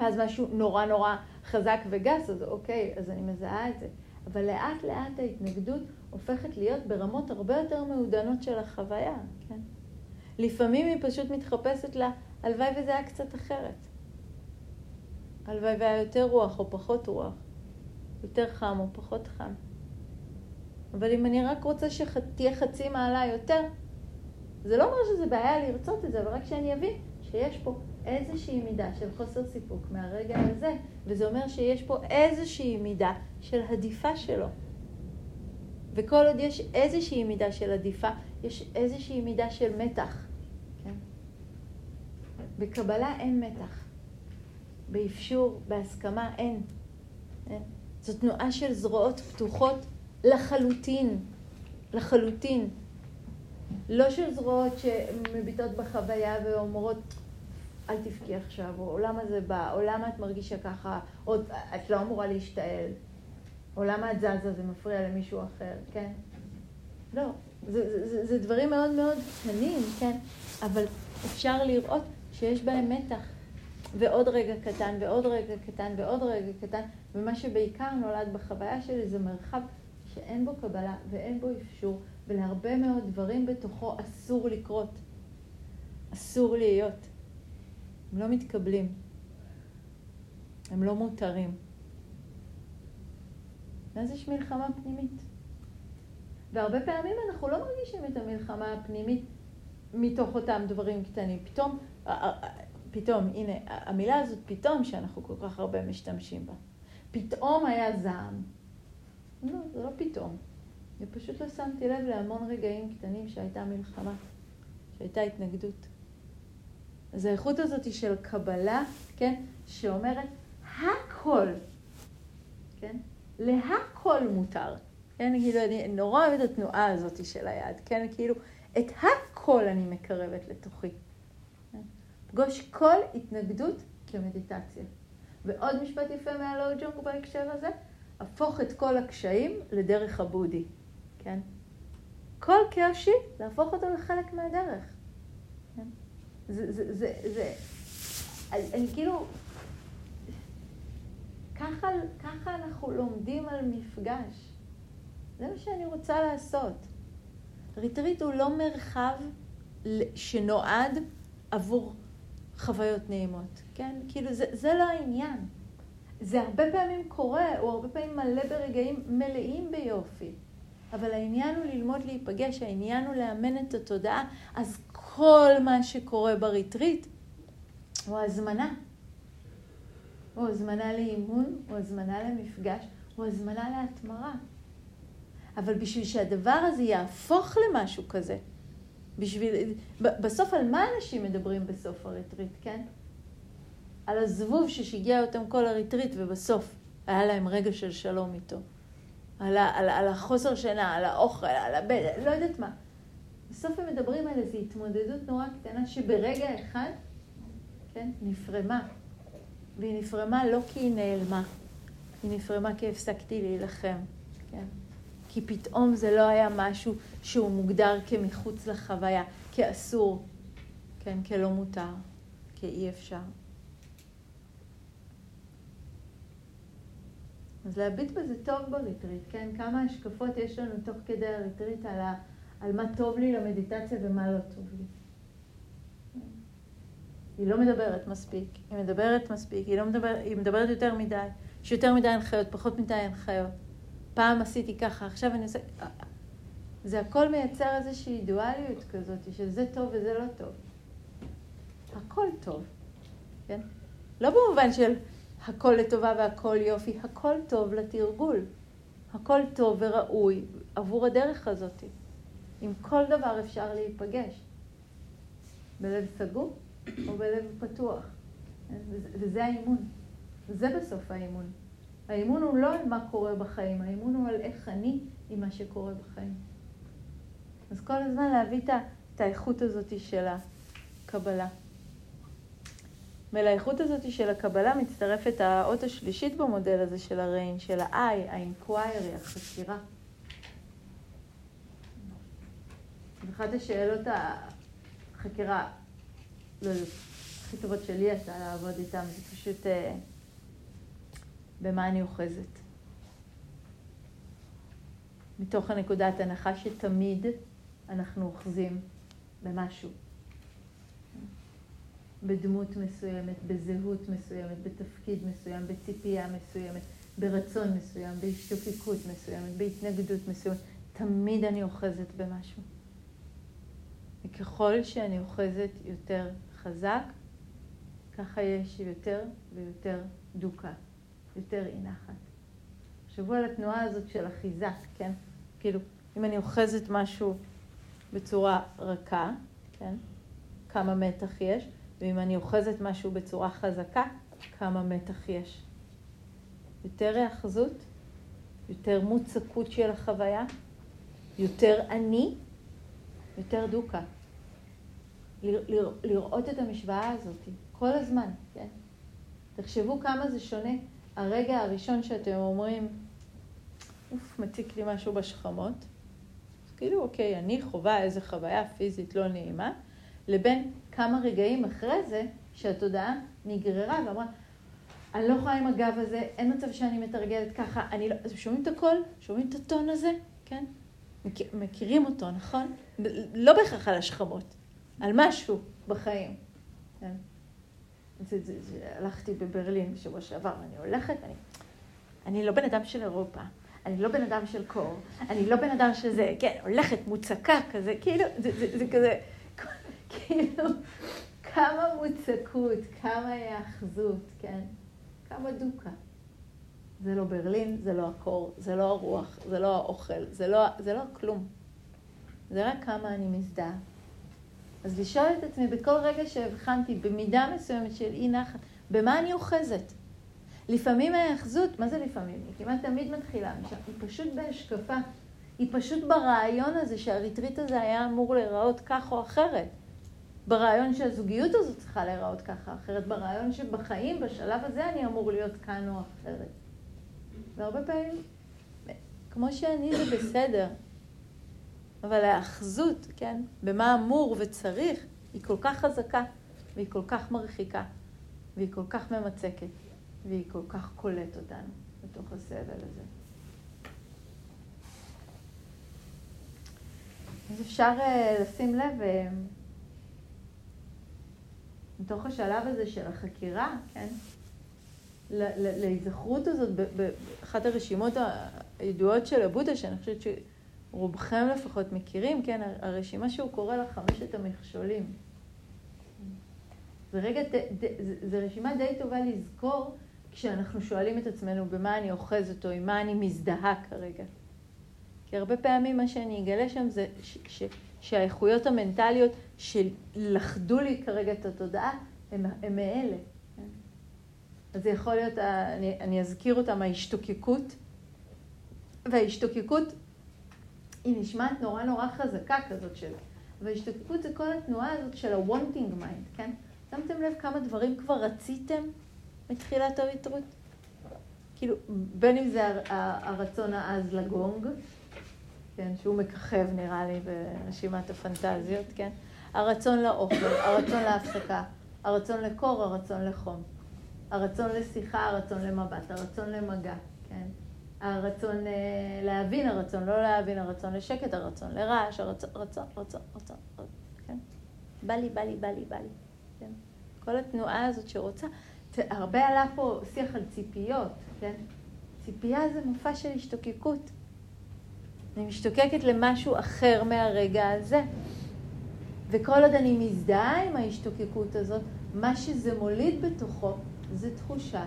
ואז משהו נורא נורא חזק וגס, אז אוקיי, אז אני מזהה את זה. אבל לאט לאט ההתנגדות הופכת להיות ברמות הרבה יותר מעודנות של החוויה, כן? לפעמים היא פשוט מתחפשת לה, הלוואי וזה היה קצת אחרת. הלוואי והיה יותר רוח או פחות רוח, יותר חם או פחות חם. אבל אם אני רק רוצה שתהיה חצי מעלה יותר, זה לא אומר שזה בעיה לרצות את זה, אבל רק שאני אבין שיש פה איזושהי מידה של חוסר סיפוק מהרגע הזה, וזה אומר שיש פה איזושהי מידה של הדיפה שלו. וכל עוד יש איזושהי מידה של עדיפה, יש איזושהי מידה של מתח. כן? בקבלה אין מתח. באפשור, בהסכמה, אין. אין. זו תנועה של זרועות פתוחות לחלוטין. לחלוטין. לא של זרועות שמביטות בחוויה ואומרות, אל תבכי עכשיו, או למה זה בא, או למה את מרגישה ככה, או את לא אמורה להשתעל, או למה את זזה, זה מפריע למישהו אחר, כן? לא, זה, זה, זה דברים מאוד מאוד קטנים, כן? אבל אפשר לראות שיש בהם מתח. ועוד רגע קטן, ועוד רגע קטן, ועוד רגע קטן, ומה שבעיקר נולד בחוויה שלי זה מרחב שאין בו קבלה ואין בו אפשור, ולהרבה מאוד דברים בתוכו אסור לקרות. אסור להיות. הם לא מתקבלים. הם לא מותרים. ואז יש מלחמה פנימית. והרבה פעמים אנחנו לא מרגישים את המלחמה הפנימית מתוך אותם דברים קטנים. פתאום, פתאום, הנה, המילה הזאת פתאום, שאנחנו כל כך הרבה משתמשים בה. פתאום היה זעם. לא, זה לא פתאום. אני פשוט לא שמתי לב להמון רגעים קטנים שהייתה מלחמה, שהייתה התנגדות. אז האיכות הזאת של קבלה, כן, שאומרת הכל, כן, להכל מותר. כן, כאילו, אני נורא אוהבת את התנועה הזאת של היד, כן, כאילו, את הכל אני מקרבת לתוכי. כן? פגוש כל התנגדות כמדיטציה. ועוד משפט יפה מהלואו ג'ונג בהקשר הזה, הפוך את כל הקשיים לדרך הבודי, כן? כל קושי, להפוך אותו לחלק מהדרך. כן? זה, זה, זה, זה, אני, כאילו, ככה, ככה אנחנו לומדים על מפגש. זה מה שאני רוצה לעשות. ריטריט הוא לא מרחב שנועד עבור חוויות נעימות, כן? כאילו, זה, זה לא העניין. זה הרבה פעמים קורה, הוא הרבה פעמים מלא ברגעים מלאים ביופי. אבל העניין הוא ללמוד להיפגש, העניין הוא לאמן את התודעה, אז כל מה שקורה בריטריט הוא הזמנה. הוא הזמנה לאימון, הוא הזמנה למפגש, הוא הזמנה להתמרה. אבל בשביל שהדבר הזה יהפוך למשהו כזה, בשביל... בסוף על מה אנשים מדברים בסוף הריטריט, כן? על הזבוב ששיגע אותם כל הריטריט ובסוף היה להם רגע של שלום איתו. על, ה, על, על החוסר שינה, על האוכל, על הבד, לא יודעת מה. בסוף הם מדברים על איזו התמודדות נורא קטנה שברגע אחד, כן, נפרמה. והיא נפרמה לא כי היא נעלמה, היא נפרמה כי הפסקתי להילחם, כן? כי פתאום זה לא היה משהו שהוא מוגדר כמחוץ לחוויה, כאסור, כן, כלא מותר, כאי אפשר. אז להביט בזה טוב בריטריט, כן? כמה השקפות יש לנו תוך כדי הריטריט על, ה, על מה טוב לי למדיטציה ומה לא טוב לי. היא לא מדברת מספיק, היא מדברת מספיק, היא, לא מדבר, היא מדברת יותר מדי, יש יותר מדי הנחיות, פחות מדי הנחיות. פעם עשיתי ככה, עכשיו אני עושה... זה הכל מייצר איזושהי דואליות כזאת, של זה טוב וזה לא טוב. הכל טוב, כן? לא במובן של הכל לטובה והכל יופי, הכל טוב לתרגול. הכל טוב וראוי עבור הדרך הזאת. עם כל דבר אפשר להיפגש. בלב סגור או בלב פתוח. וזה האימון. זה בסוף האימון. האימון הוא לא על מה קורה בחיים, האימון הוא על איך אני עם מה שקורה בחיים. אז כל הזמן להביא את האיכות הזאת של הקבלה. ולאיכות הזאת של הקבלה מצטרפת האות השלישית במודל הזה של הריין, של ה-I, ה-inquiry, החקירה. אחת השאלות החקירה, לא יודעת, הכי טובות שלי יצא לעבוד איתם, זה פשוט אה, במה אני אוחזת. מתוך הנקודת הנחה שתמיד אנחנו אוחזים במשהו. בדמות מסוימת, בזהות מסוימת, בתפקיד מסוים, בציפייה מסוימת, ברצון מסוים, בהשתוקקות מסוימת, בהתנגדות מסוימת. תמיד אני אוחזת במשהו. וככל שאני אוחזת יותר חזק, ככה יש יותר ויותר דוקה, יותר אי נחת. תחשבו על התנועה הזאת של אחיזה, כן? כאילו, אם אני אוחזת משהו בצורה רכה, כן? כמה מתח יש, ואם אני אוחזת משהו בצורה חזקה, כמה מתח יש. יותר היאחזות, יותר מוצקות של החוויה, יותר אני, יותר דוקה. לראות את המשוואה הזאת כל הזמן, כן? תחשבו כמה זה שונה הרגע הראשון שאתם אומרים, אוף, מציק לי משהו בשכמות. אז כאילו, אוקיי, אני חווה איזו חוויה פיזית לא נעימה, לבין כמה רגעים אחרי זה, שהתודעה נגררה ואמרה, אני לא יכולה עם הגב הזה, אין מצב שאני מתרגלת ככה, אני לא... שומעים את הקול? שומעים את הטון הזה? כן? מכיר, מכירים אותו, נכון? לא בהכרח על השכמות, על משהו בחיים. כן? זה, זה, זה, הלכתי בברלין בשבוע שעבר, ואני הולכת, אני, אני לא בן אדם של אירופה, אני לא בן אדם של קור, אני לא בן אדם של זה, כן, הולכת מוצקה כזה, כאילו, זה, זה, זה כזה, כאילו, כמה מוצקות, כמה היאחזות, כן, כמה דוקה. זה לא ברלין, זה לא הקור, זה לא הרוח, זה לא האוכל, זה לא, זה לא כלום. זה רק כמה אני מזדהה. אז לשאול את עצמי בכל רגע שהבחנתי במידה מסוימת של אי נחת, במה אני אוחזת? לפעמים ההאחזות, מה זה לפעמים? היא כמעט תמיד מתחילה משם, היא פשוט בהשקפה. היא פשוט ברעיון הזה שהריטריט הזה היה אמור להיראות כך או אחרת. ברעיון שהזוגיות הזאת צריכה להיראות ככה אחרת, ברעיון שבחיים, בשלב הזה אני אמור להיות כאן או אחרת. והרבה פעמים, כמו שאני זה בסדר, אבל ההאחזות, כן, במה אמור וצריך, היא כל כך חזקה, והיא כל כך מרחיקה, והיא כל כך ממצקת, והיא כל כך קולט אותנו בתוך הסבל הזה. אז אפשר uh, לשים לב, uh, מתוך השלב הזה של החקירה, כן, להיזכרות הזאת, באחת הרשימות הידועות של הבודה, שאני חושבת ש... רובכם לפחות מכירים, כן, הרשימה שהוא קורא לה חמשת המכשולים. זה רגע, זה רשימה די טובה לזכור כשאנחנו שואלים את עצמנו במה אני אוחז אותו, עם מה אני מזדהה כרגע. כי הרבה פעמים מה שאני אגלה שם זה ש, ש, שהאיכויות המנטליות שלכדו לי כרגע את התודעה, הם מאלה. כן? אז זה יכול להיות, אני, אני אזכיר אותם, ההשתוקקות. וההשתוקקות היא נשמעת נורא נורא חזקה כזאת של... והשתקפות זה כל התנועה הזאת של ה-wanting mind, כן? שמתם לב כמה דברים כבר רציתם מתחילת ההתרות? כאילו, בין אם זה הרצון העז לגונג, כן, שהוא מככב נראה לי ברשימת הפנטזיות, כן? הרצון לאוכל, הרצון להפסקה, הרצון לקור, הרצון לחום, הרצון לשיחה, הרצון למבט, הרצון למגע, כן? הרצון אה, להבין, הרצון לא להבין, הרצון לשקט, הרצון לרעש, הרצון, רצון, רצון, רצון, כן? בא לי, בא לי, בא לי, בא לי, כן? כל התנועה הזאת שרוצה, הרבה עלה פה שיח על ציפיות, כן? ציפייה זה מופע של השתוקקות. אני משתוקקת למשהו אחר מהרגע הזה. וכל עוד אני מזדהה עם ההשתוקקות הזאת, מה שזה מוליד בתוכו זה תחושת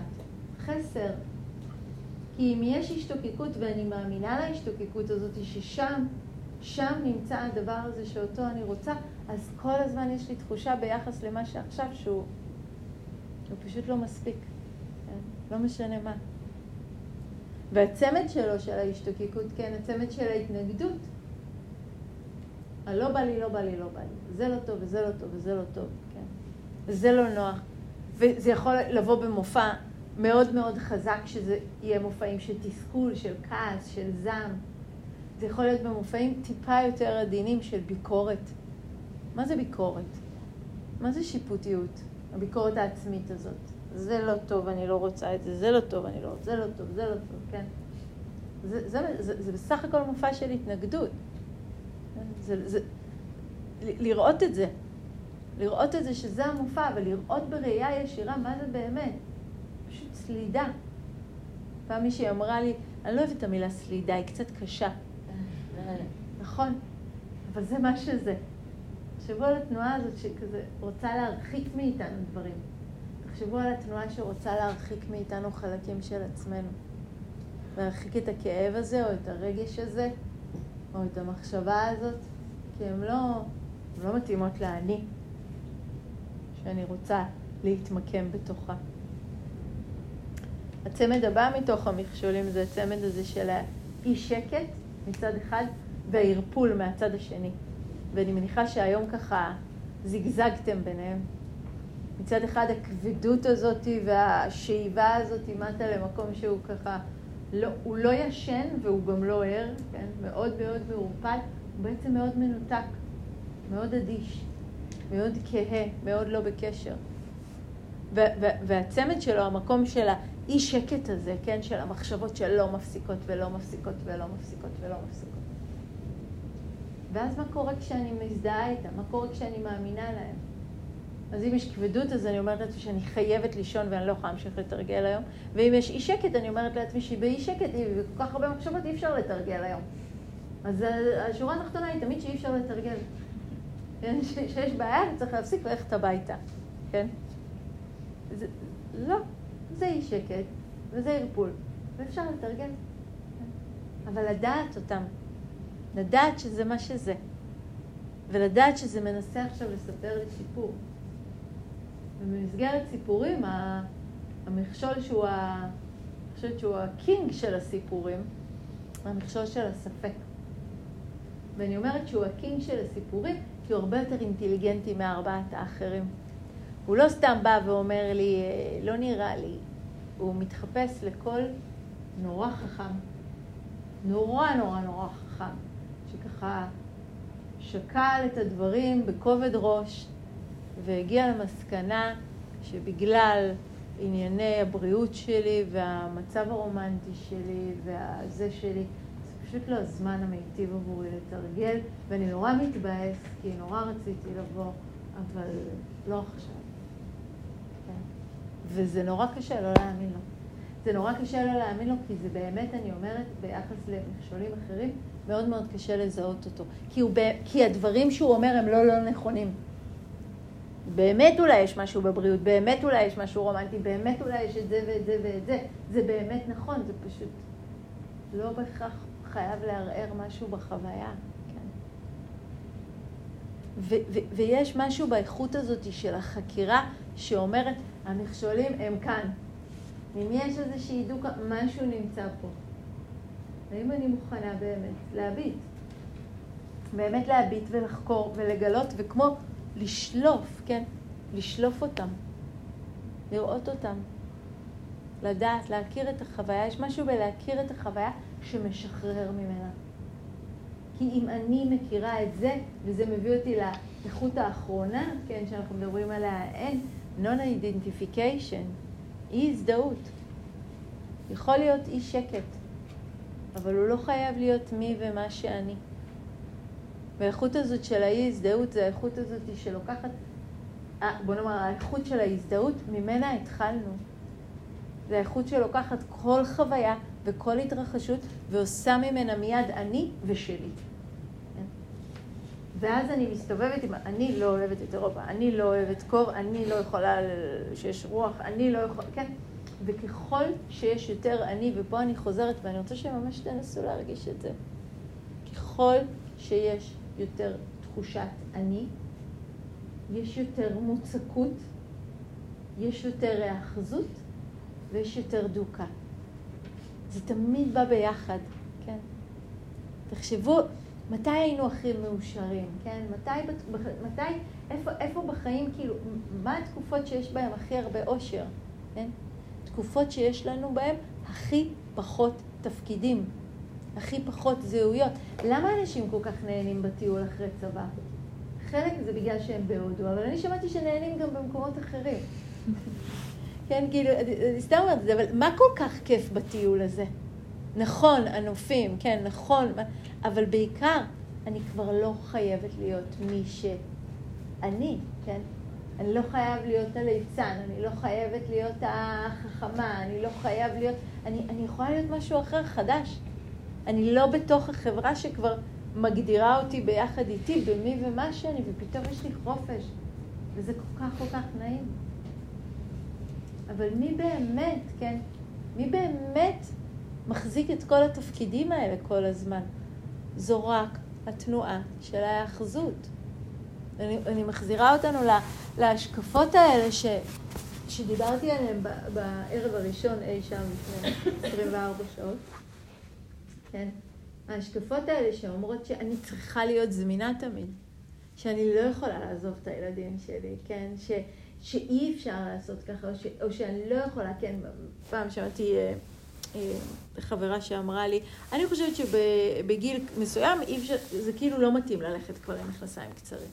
חסר, כי אם יש השתוקקות, ואני מאמינה להשתוקקות הזאת, ששם, שם נמצא הדבר הזה שאותו אני רוצה, אז כל הזמן יש לי תחושה ביחס למה שעכשיו שהוא הוא פשוט לא מספיק, כן? לא משנה מה. והצמד שלו, של ההשתוקקות, כן, הצמד של ההתנגדות, הלא בא לי, לא בא לי, לא בא לי. זה לא טוב, וזה לא טוב, וזה לא טוב, כן. וזה לא נוח. וזה יכול לבוא במופע מאוד מאוד חזק שזה יהיה מופעים של תסכול, של כעס, של זעם. זה יכול להיות במופעים טיפה יותר עדינים של ביקורת. מה זה ביקורת? מה זה שיפוטיות? הביקורת העצמית הזאת. זה לא טוב, אני לא רוצה את זה, זה לא טוב, אני לא רוצה, זה לא טוב, זה לא טוב, כן? זה, זה, זה, זה בסך הכל מופע של התנגדות. זה, זה, לראות את זה, לראות את זה שזה המופע, ולראות בראייה ישירה מה זה באמת. פשוט סלידה. פעם מישהי אמרה לי, אני לא אוהבת את המילה סלידה, היא קצת קשה. נכון, אבל זה מה שזה. תחשבו על התנועה הזאת שכזה רוצה להרחיק מאיתנו דברים. תחשבו על התנועה שרוצה להרחיק מאיתנו חלקים של עצמנו. להרחיק את הכאב הזה, או את הרגש הזה, או את המחשבה הזאת, כי הן לא, לא מתאימות לאני, שאני רוצה להתמקם בתוכה. הצמד הבא מתוך המכשולים זה הצמד הזה של האי שקט מצד אחד והערפול מהצד השני. ואני מניחה שהיום ככה זיגזגתם ביניהם. מצד אחד הכבדות הזאת והשאיבה הזאת מטה למקום שהוא ככה, לא, הוא לא ישן והוא גם לא ער, כן? מאוד מאוד מעורפל, הוא בעצם מאוד מנותק, מאוד אדיש, מאוד כהה, מאוד לא בקשר. והצמד שלו, המקום של האי שקט הזה, כן, של המחשבות שלא מפסיקות ולא מפסיקות ולא מפסיקות ולא מפסיקות. ואז מה קורה כשאני מזדהה איתם? מה קורה כשאני מאמינה להם? אז אם יש כבדות, אז אני אומרת לעצמי שאני חייבת לישון ואני לא יכולה להמשיך לתרגל היום. ואם יש אי שקט, אני אומרת לעצמי שהיא באי שקט, וכל כך הרבה מחשבות אי אפשר לתרגל היום. אז השורה התחתונה היא תמיד שאי אפשר לתרגל. כן? שיש בעיה, צריך להפסיק וללכת הביתה, כן? זה, לא, זה אי שקט, וזה ערפול, ואפשר לתרגל. כן? אבל לדעת אותם, לדעת שזה מה שזה, ולדעת שזה מנסה עכשיו לספר לי סיפור. ובמסגרת סיפורים, המכשול שהוא, ה... אני חושבת שהוא הקינג של הסיפורים, המכשול של הספק. ואני אומרת שהוא הקינג של הסיפורים, כי הוא הרבה יותר אינטליגנטי מארבעת האחרים. הוא לא סתם בא ואומר לי, אה, לא נראה לי, הוא מתחפש לקול נורא חכם, נורא נורא נורא חכם, שככה שקל את הדברים בכובד ראש והגיע למסקנה שבגלל ענייני הבריאות שלי והמצב הרומנטי שלי והזה שלי, זה פשוט לא הזמן המיטיב עבורי לתרגל, ואני נורא מתבאס, כי נורא רציתי לבוא, אבל לא עכשיו. כן? וזה נורא קשה לא להאמין לו. זה נורא קשה לא להאמין לו, כי זה באמת, אני אומרת, ביחס למכשולים אחרים, מאוד מאוד קשה לזהות אותו. כי, הוא, כי הדברים שהוא אומר הם לא לא נכונים. באמת אולי יש משהו בבריאות, באמת אולי יש משהו רומנטי, באמת אולי יש את זה ואת זה ואת זה. זה באמת נכון, זה פשוט לא בהכרח חייב לערער משהו בחוויה. כן. ו- ויש משהו באיכות הזאת של החקירה שאומרת, המכשולים הם כאן. אם יש איזושהי דוקה, משהו נמצא פה. האם אני מוכנה באמת להביט? באמת להביט ולחקור ולגלות, וכמו לשלוף, כן? לשלוף אותם, לראות אותם, לדעת, להכיר את החוויה. יש משהו בלהכיר את החוויה שמשחרר ממנה. כי אם אני מכירה את זה, וזה מביא אותי לאיכות האחרונה, כן, שאנחנו מדברים עליה, אין, non-identification, אי הזדהות. יכול להיות אי שקט, אבל הוא לא חייב להיות מי ומה שאני. והאיכות הזאת של האי-הזדהות זה האיכות הזאת שלוקחת, אה, בוא נאמר, האיכות של ההזדהות, ממנה התחלנו. זה האיכות שלוקחת כל חוויה וכל התרחשות ועושה ממנה מיד אני ושלי. כן? ואז אני מסתובבת עם, אני לא אוהבת את אירופה, אני לא אוהבת קור, אני לא יכולה שיש רוח, אני לא יכולה, כן? וככל שיש יותר אני, ופה אני חוזרת, ואני רוצה שממש תנסו להרגיש את זה, ככל שיש יותר תחושת אני, יש יותר מוצקות, יש יותר היאחזות ויש יותר דוקה. זה תמיד בא ביחד, כן? תחשבו, מתי היינו הכי מאושרים, כן? מתי, מתי איפה, איפה בחיים, כאילו, מה התקופות שיש בהן הכי הרבה אושר, כן? תקופות שיש לנו בהן הכי פחות תפקידים, הכי פחות זהויות. למה אנשים כל כך נהנים בטיול אחרי צבא? חלק זה בגלל שהם בהודו, אבל אני שמעתי שנהנים גם במקומות אחרים. כן, כאילו, אני סתם אומרת את זה, אבל מה כל כך כיף בטיול הזה? נכון, הנופים, כן, נכון, אבל בעיקר, אני כבר לא חייבת להיות מי שאני, כן? אני לא חייב להיות הליצן, אני לא חייבת להיות החכמה, אני לא חייב להיות... אני, אני יכולה להיות משהו אחר, חדש. אני לא בתוך החברה שכבר מגדירה אותי ביחד איתי, במי ומה שאני, ופתאום יש לי חופש. וזה כל כך כל כך נעים. אבל מי באמת, כן? מי באמת מחזיק את כל התפקידים האלה כל הזמן? זו רק התנועה של ההאחזות. אני, אני מחזירה אותנו לה, להשקפות האלה ש, שדיברתי עליהן בערב הראשון אי שם לפני 24 שעות. כן? ההשקפות האלה שאומרות שאני צריכה להיות זמינה תמיד, שאני לא יכולה לעזוב את הילדים שלי, כן? ש, שאי אפשר לעשות ככה, או, ש, או שאני לא יכולה, כן, פעם שמעתי אה, אה, חברה שאמרה לי, אני חושבת שבגיל מסוים אי אפשר, זה כאילו לא מתאים ללכת כבר עם מכנסיים קצרים.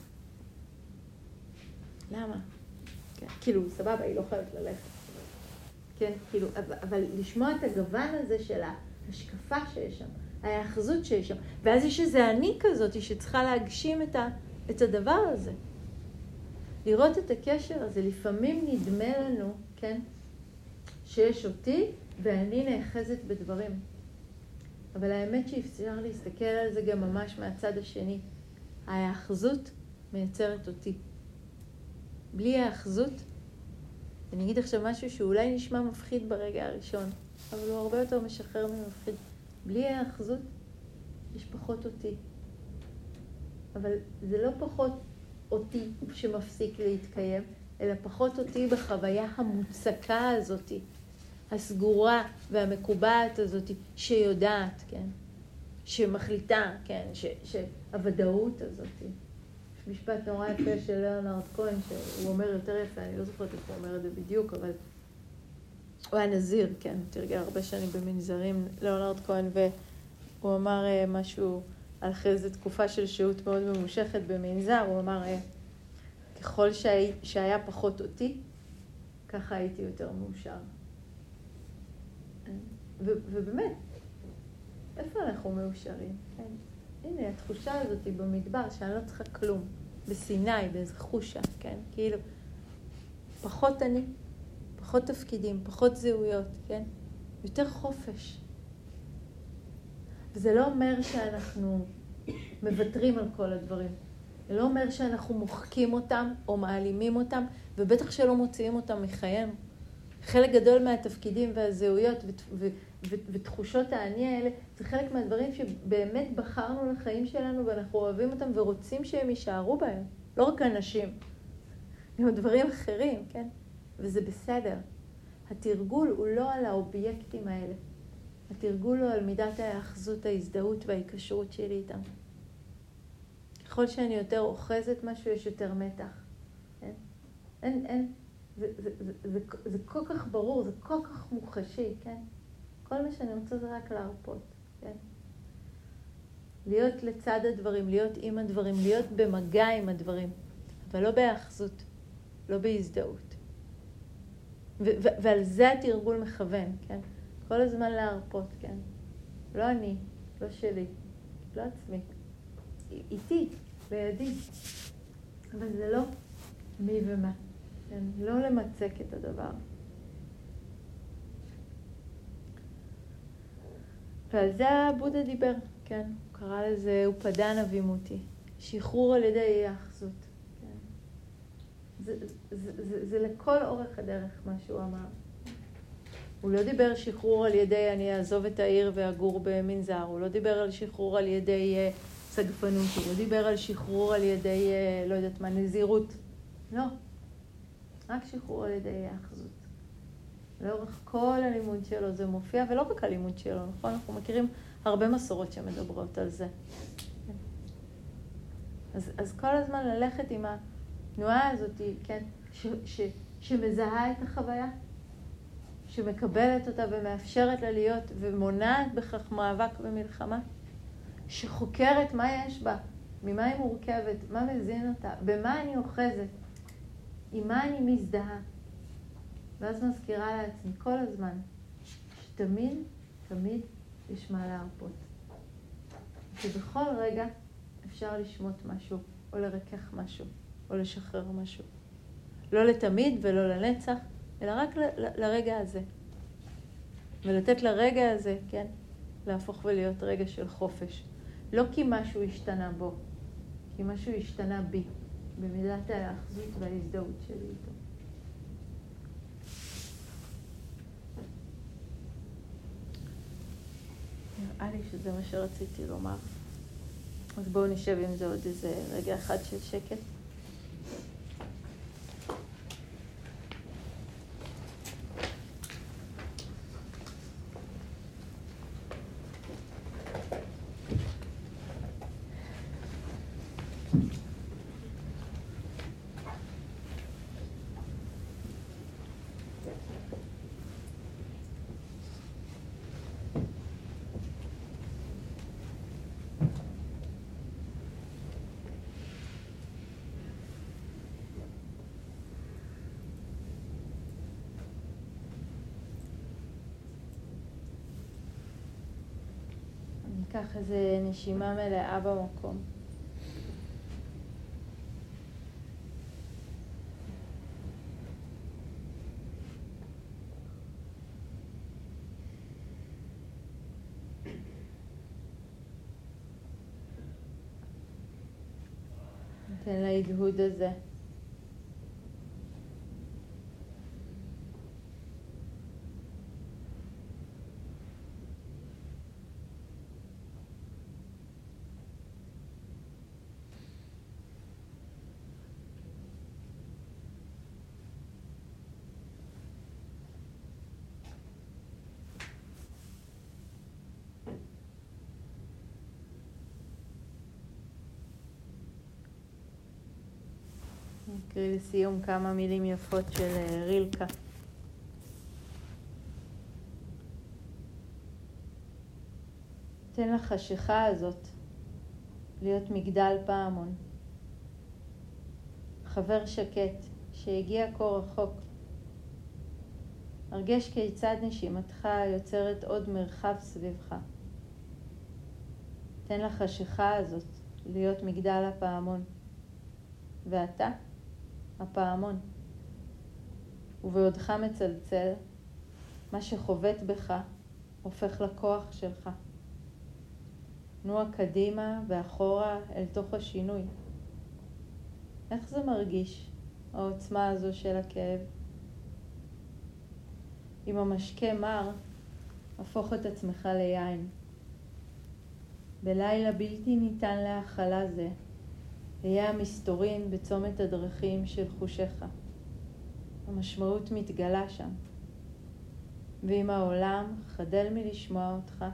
למה? כן, כאילו, סבבה, היא לא חייבת ללכת. כן, כאילו, אבל, אבל לשמוע את הגוון הזה של ההשקפה שיש שם, ההאחזות שיש שם, ואז יש איזה אני כזאת שצריכה להגשים את, ה, את הדבר הזה. לראות את הקשר הזה, לפעמים נדמה לנו, כן, שיש אותי ואני נאחזת בדברים. אבל האמת שאפשר להסתכל על זה גם ממש מהצד השני. ההאחזות מייצרת אותי. בלי ההאחזות, אני אגיד עכשיו משהו שאולי נשמע מפחיד ברגע הראשון, אבל הוא הרבה יותר משחרר ממפחיד. בלי ההאחזות, יש פחות אותי. אבל זה לא פחות אותי שמפסיק להתקיים, אלא פחות אותי בחוויה המוצקה הזאתי, הסגורה והמקובעת הזאתי, שיודעת, כן? שמחליטה, כן? ש, שהוודאות הזאתי. יש משפט נורא יפה של ליאונרד כהן, שהוא אומר יותר יפה, אני לא זוכרת איך הוא אומר את זה בדיוק, אבל הוא היה נזיר, כן, תרגל הרבה שנים במנזרים, ליאונרד כהן, והוא אמר אה, משהו אחרי איזו תקופה של שהות מאוד ממושכת במנזר, הוא אמר, אה, ככל שהי, שהיה פחות אותי, ככה הייתי יותר מאושר. ו, ובאמת, איפה אנחנו מאושרים? כן. הנה, התחושה הזאת היא במדבר, שאני לא צריכה כלום. בסיני, באיזה חושה, כן? כאילו, פחות אני, פחות תפקידים, פחות זהויות, כן? יותר חופש. וזה לא אומר שאנחנו מוותרים על כל הדברים. זה לא אומר שאנחנו מוחקים אותם או מעלימים אותם, ובטח שלא מוציאים אותם מחיינו. חלק גדול מהתפקידים והזהויות ותחושות האני האלה, זה חלק מהדברים שבאמת בחרנו לחיים שלנו ואנחנו אוהבים אותם ורוצים שהם יישארו בהם. לא רק אנשים, גם דברים אחרים, כן? וזה בסדר. התרגול הוא לא על האובייקטים האלה. התרגול הוא על מידת ההאחזות, ההזדהות וההיקשרות שלי איתם. ככל שאני יותר אוחזת משהו, יש יותר מתח. כן? אין, אין, זה, זה, זה, זה, זה כל כך ברור, זה כל כך מוחשי, כן? כל מה שאני רוצה זה רק להרפות, כן? להיות לצד הדברים, להיות עם הדברים, להיות במגע עם הדברים, אבל לא בהאחזות, לא בהזדהות. ו- ו- ועל זה התרגול מכוון, כן? כל הזמן להרפות, כן? לא אני, לא שלי, לא עצמי. איתי, לידי. אבל זה לא מי ומה, כן? לא למצק את הדבר. ועל זה הבודה דיבר, כן? הוא קרא לזה אופדן אבימותי, שחרור על ידי היאחזות. זה, זה, זה, לכל אורך הדרך מה שהוא אמר. הוא לא דיבר שחרור על ידי אני אעזוב את העיר ואגור במנזר, הוא לא דיבר על שחרור על ידי uh, סגפנות, הוא לא דיבר על שחרור על ידי, uh, לא יודעת מה, נזירות. לא. רק שחרור על ידי היאחזות. לאורך כל הלימוד שלו זה מופיע, ולא רק הלימוד שלו, נכון? אנחנו מכירים הרבה מסורות שמדברות על זה. אז, אז כל הזמן ללכת עם התנועה הזאת, כן, ש, ש, שמזהה את החוויה, שמקבלת אותה ומאפשרת לה להיות ומונעת בכך מאבק ומלחמה, שחוקרת מה יש בה, ממה היא מורכבת, מה מזין אותה, במה אני אוחזת, עם מה אני מזדהה. ואז מזכירה לעצמי כל הזמן שתמיד, תמיד יש מה להרפות. שבכל רגע אפשר לשמוט משהו, או לרכך משהו, או לשחרר משהו. לא לתמיד ולא לנצח, אלא רק ל- ל- לרגע הזה. ולתת לרגע הזה, כן, להפוך ולהיות רגע של חופש. לא כי משהו השתנה בו, כי משהו השתנה בי, במידת ההאחזות וההזדהות שלי איתו. נראה לי שזה מה שרציתי לומר. אז בואו נשב עם זה עוד איזה רגע אחד של שקט. ניקח איזה נשימה מלאה במקום. ניתן להדהוד הזה. נקריא לסיום כמה מילים יפות של אה, רילקה. תן לחשיכה הזאת להיות מגדל פעמון. חבר שקט שהגיע כה רחוק. הרגש כיצד נשימתך יוצרת עוד מרחב סביבך. תן לחשיכה הזאת להיות מגדל הפעמון. ואתה? הפעמון. ובעודך מצלצל, מה שחובט בך הופך לכוח שלך. נוע קדימה ואחורה אל תוך השינוי. איך זה מרגיש, העוצמה הזו של הכאב? עם המשקה מר, הפוך את עצמך ליין. בלילה בלתי ניתן להכלה זה, אהיה המסתורין בצומת הדרכים של חושיך. המשמעות מתגלה שם. ואם העולם חדל מלשמוע אותך,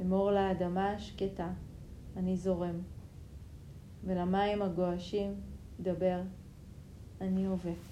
אמור לאדמה השקטה, אני זורם. ולמים הגועשים, דבר, אני הווה.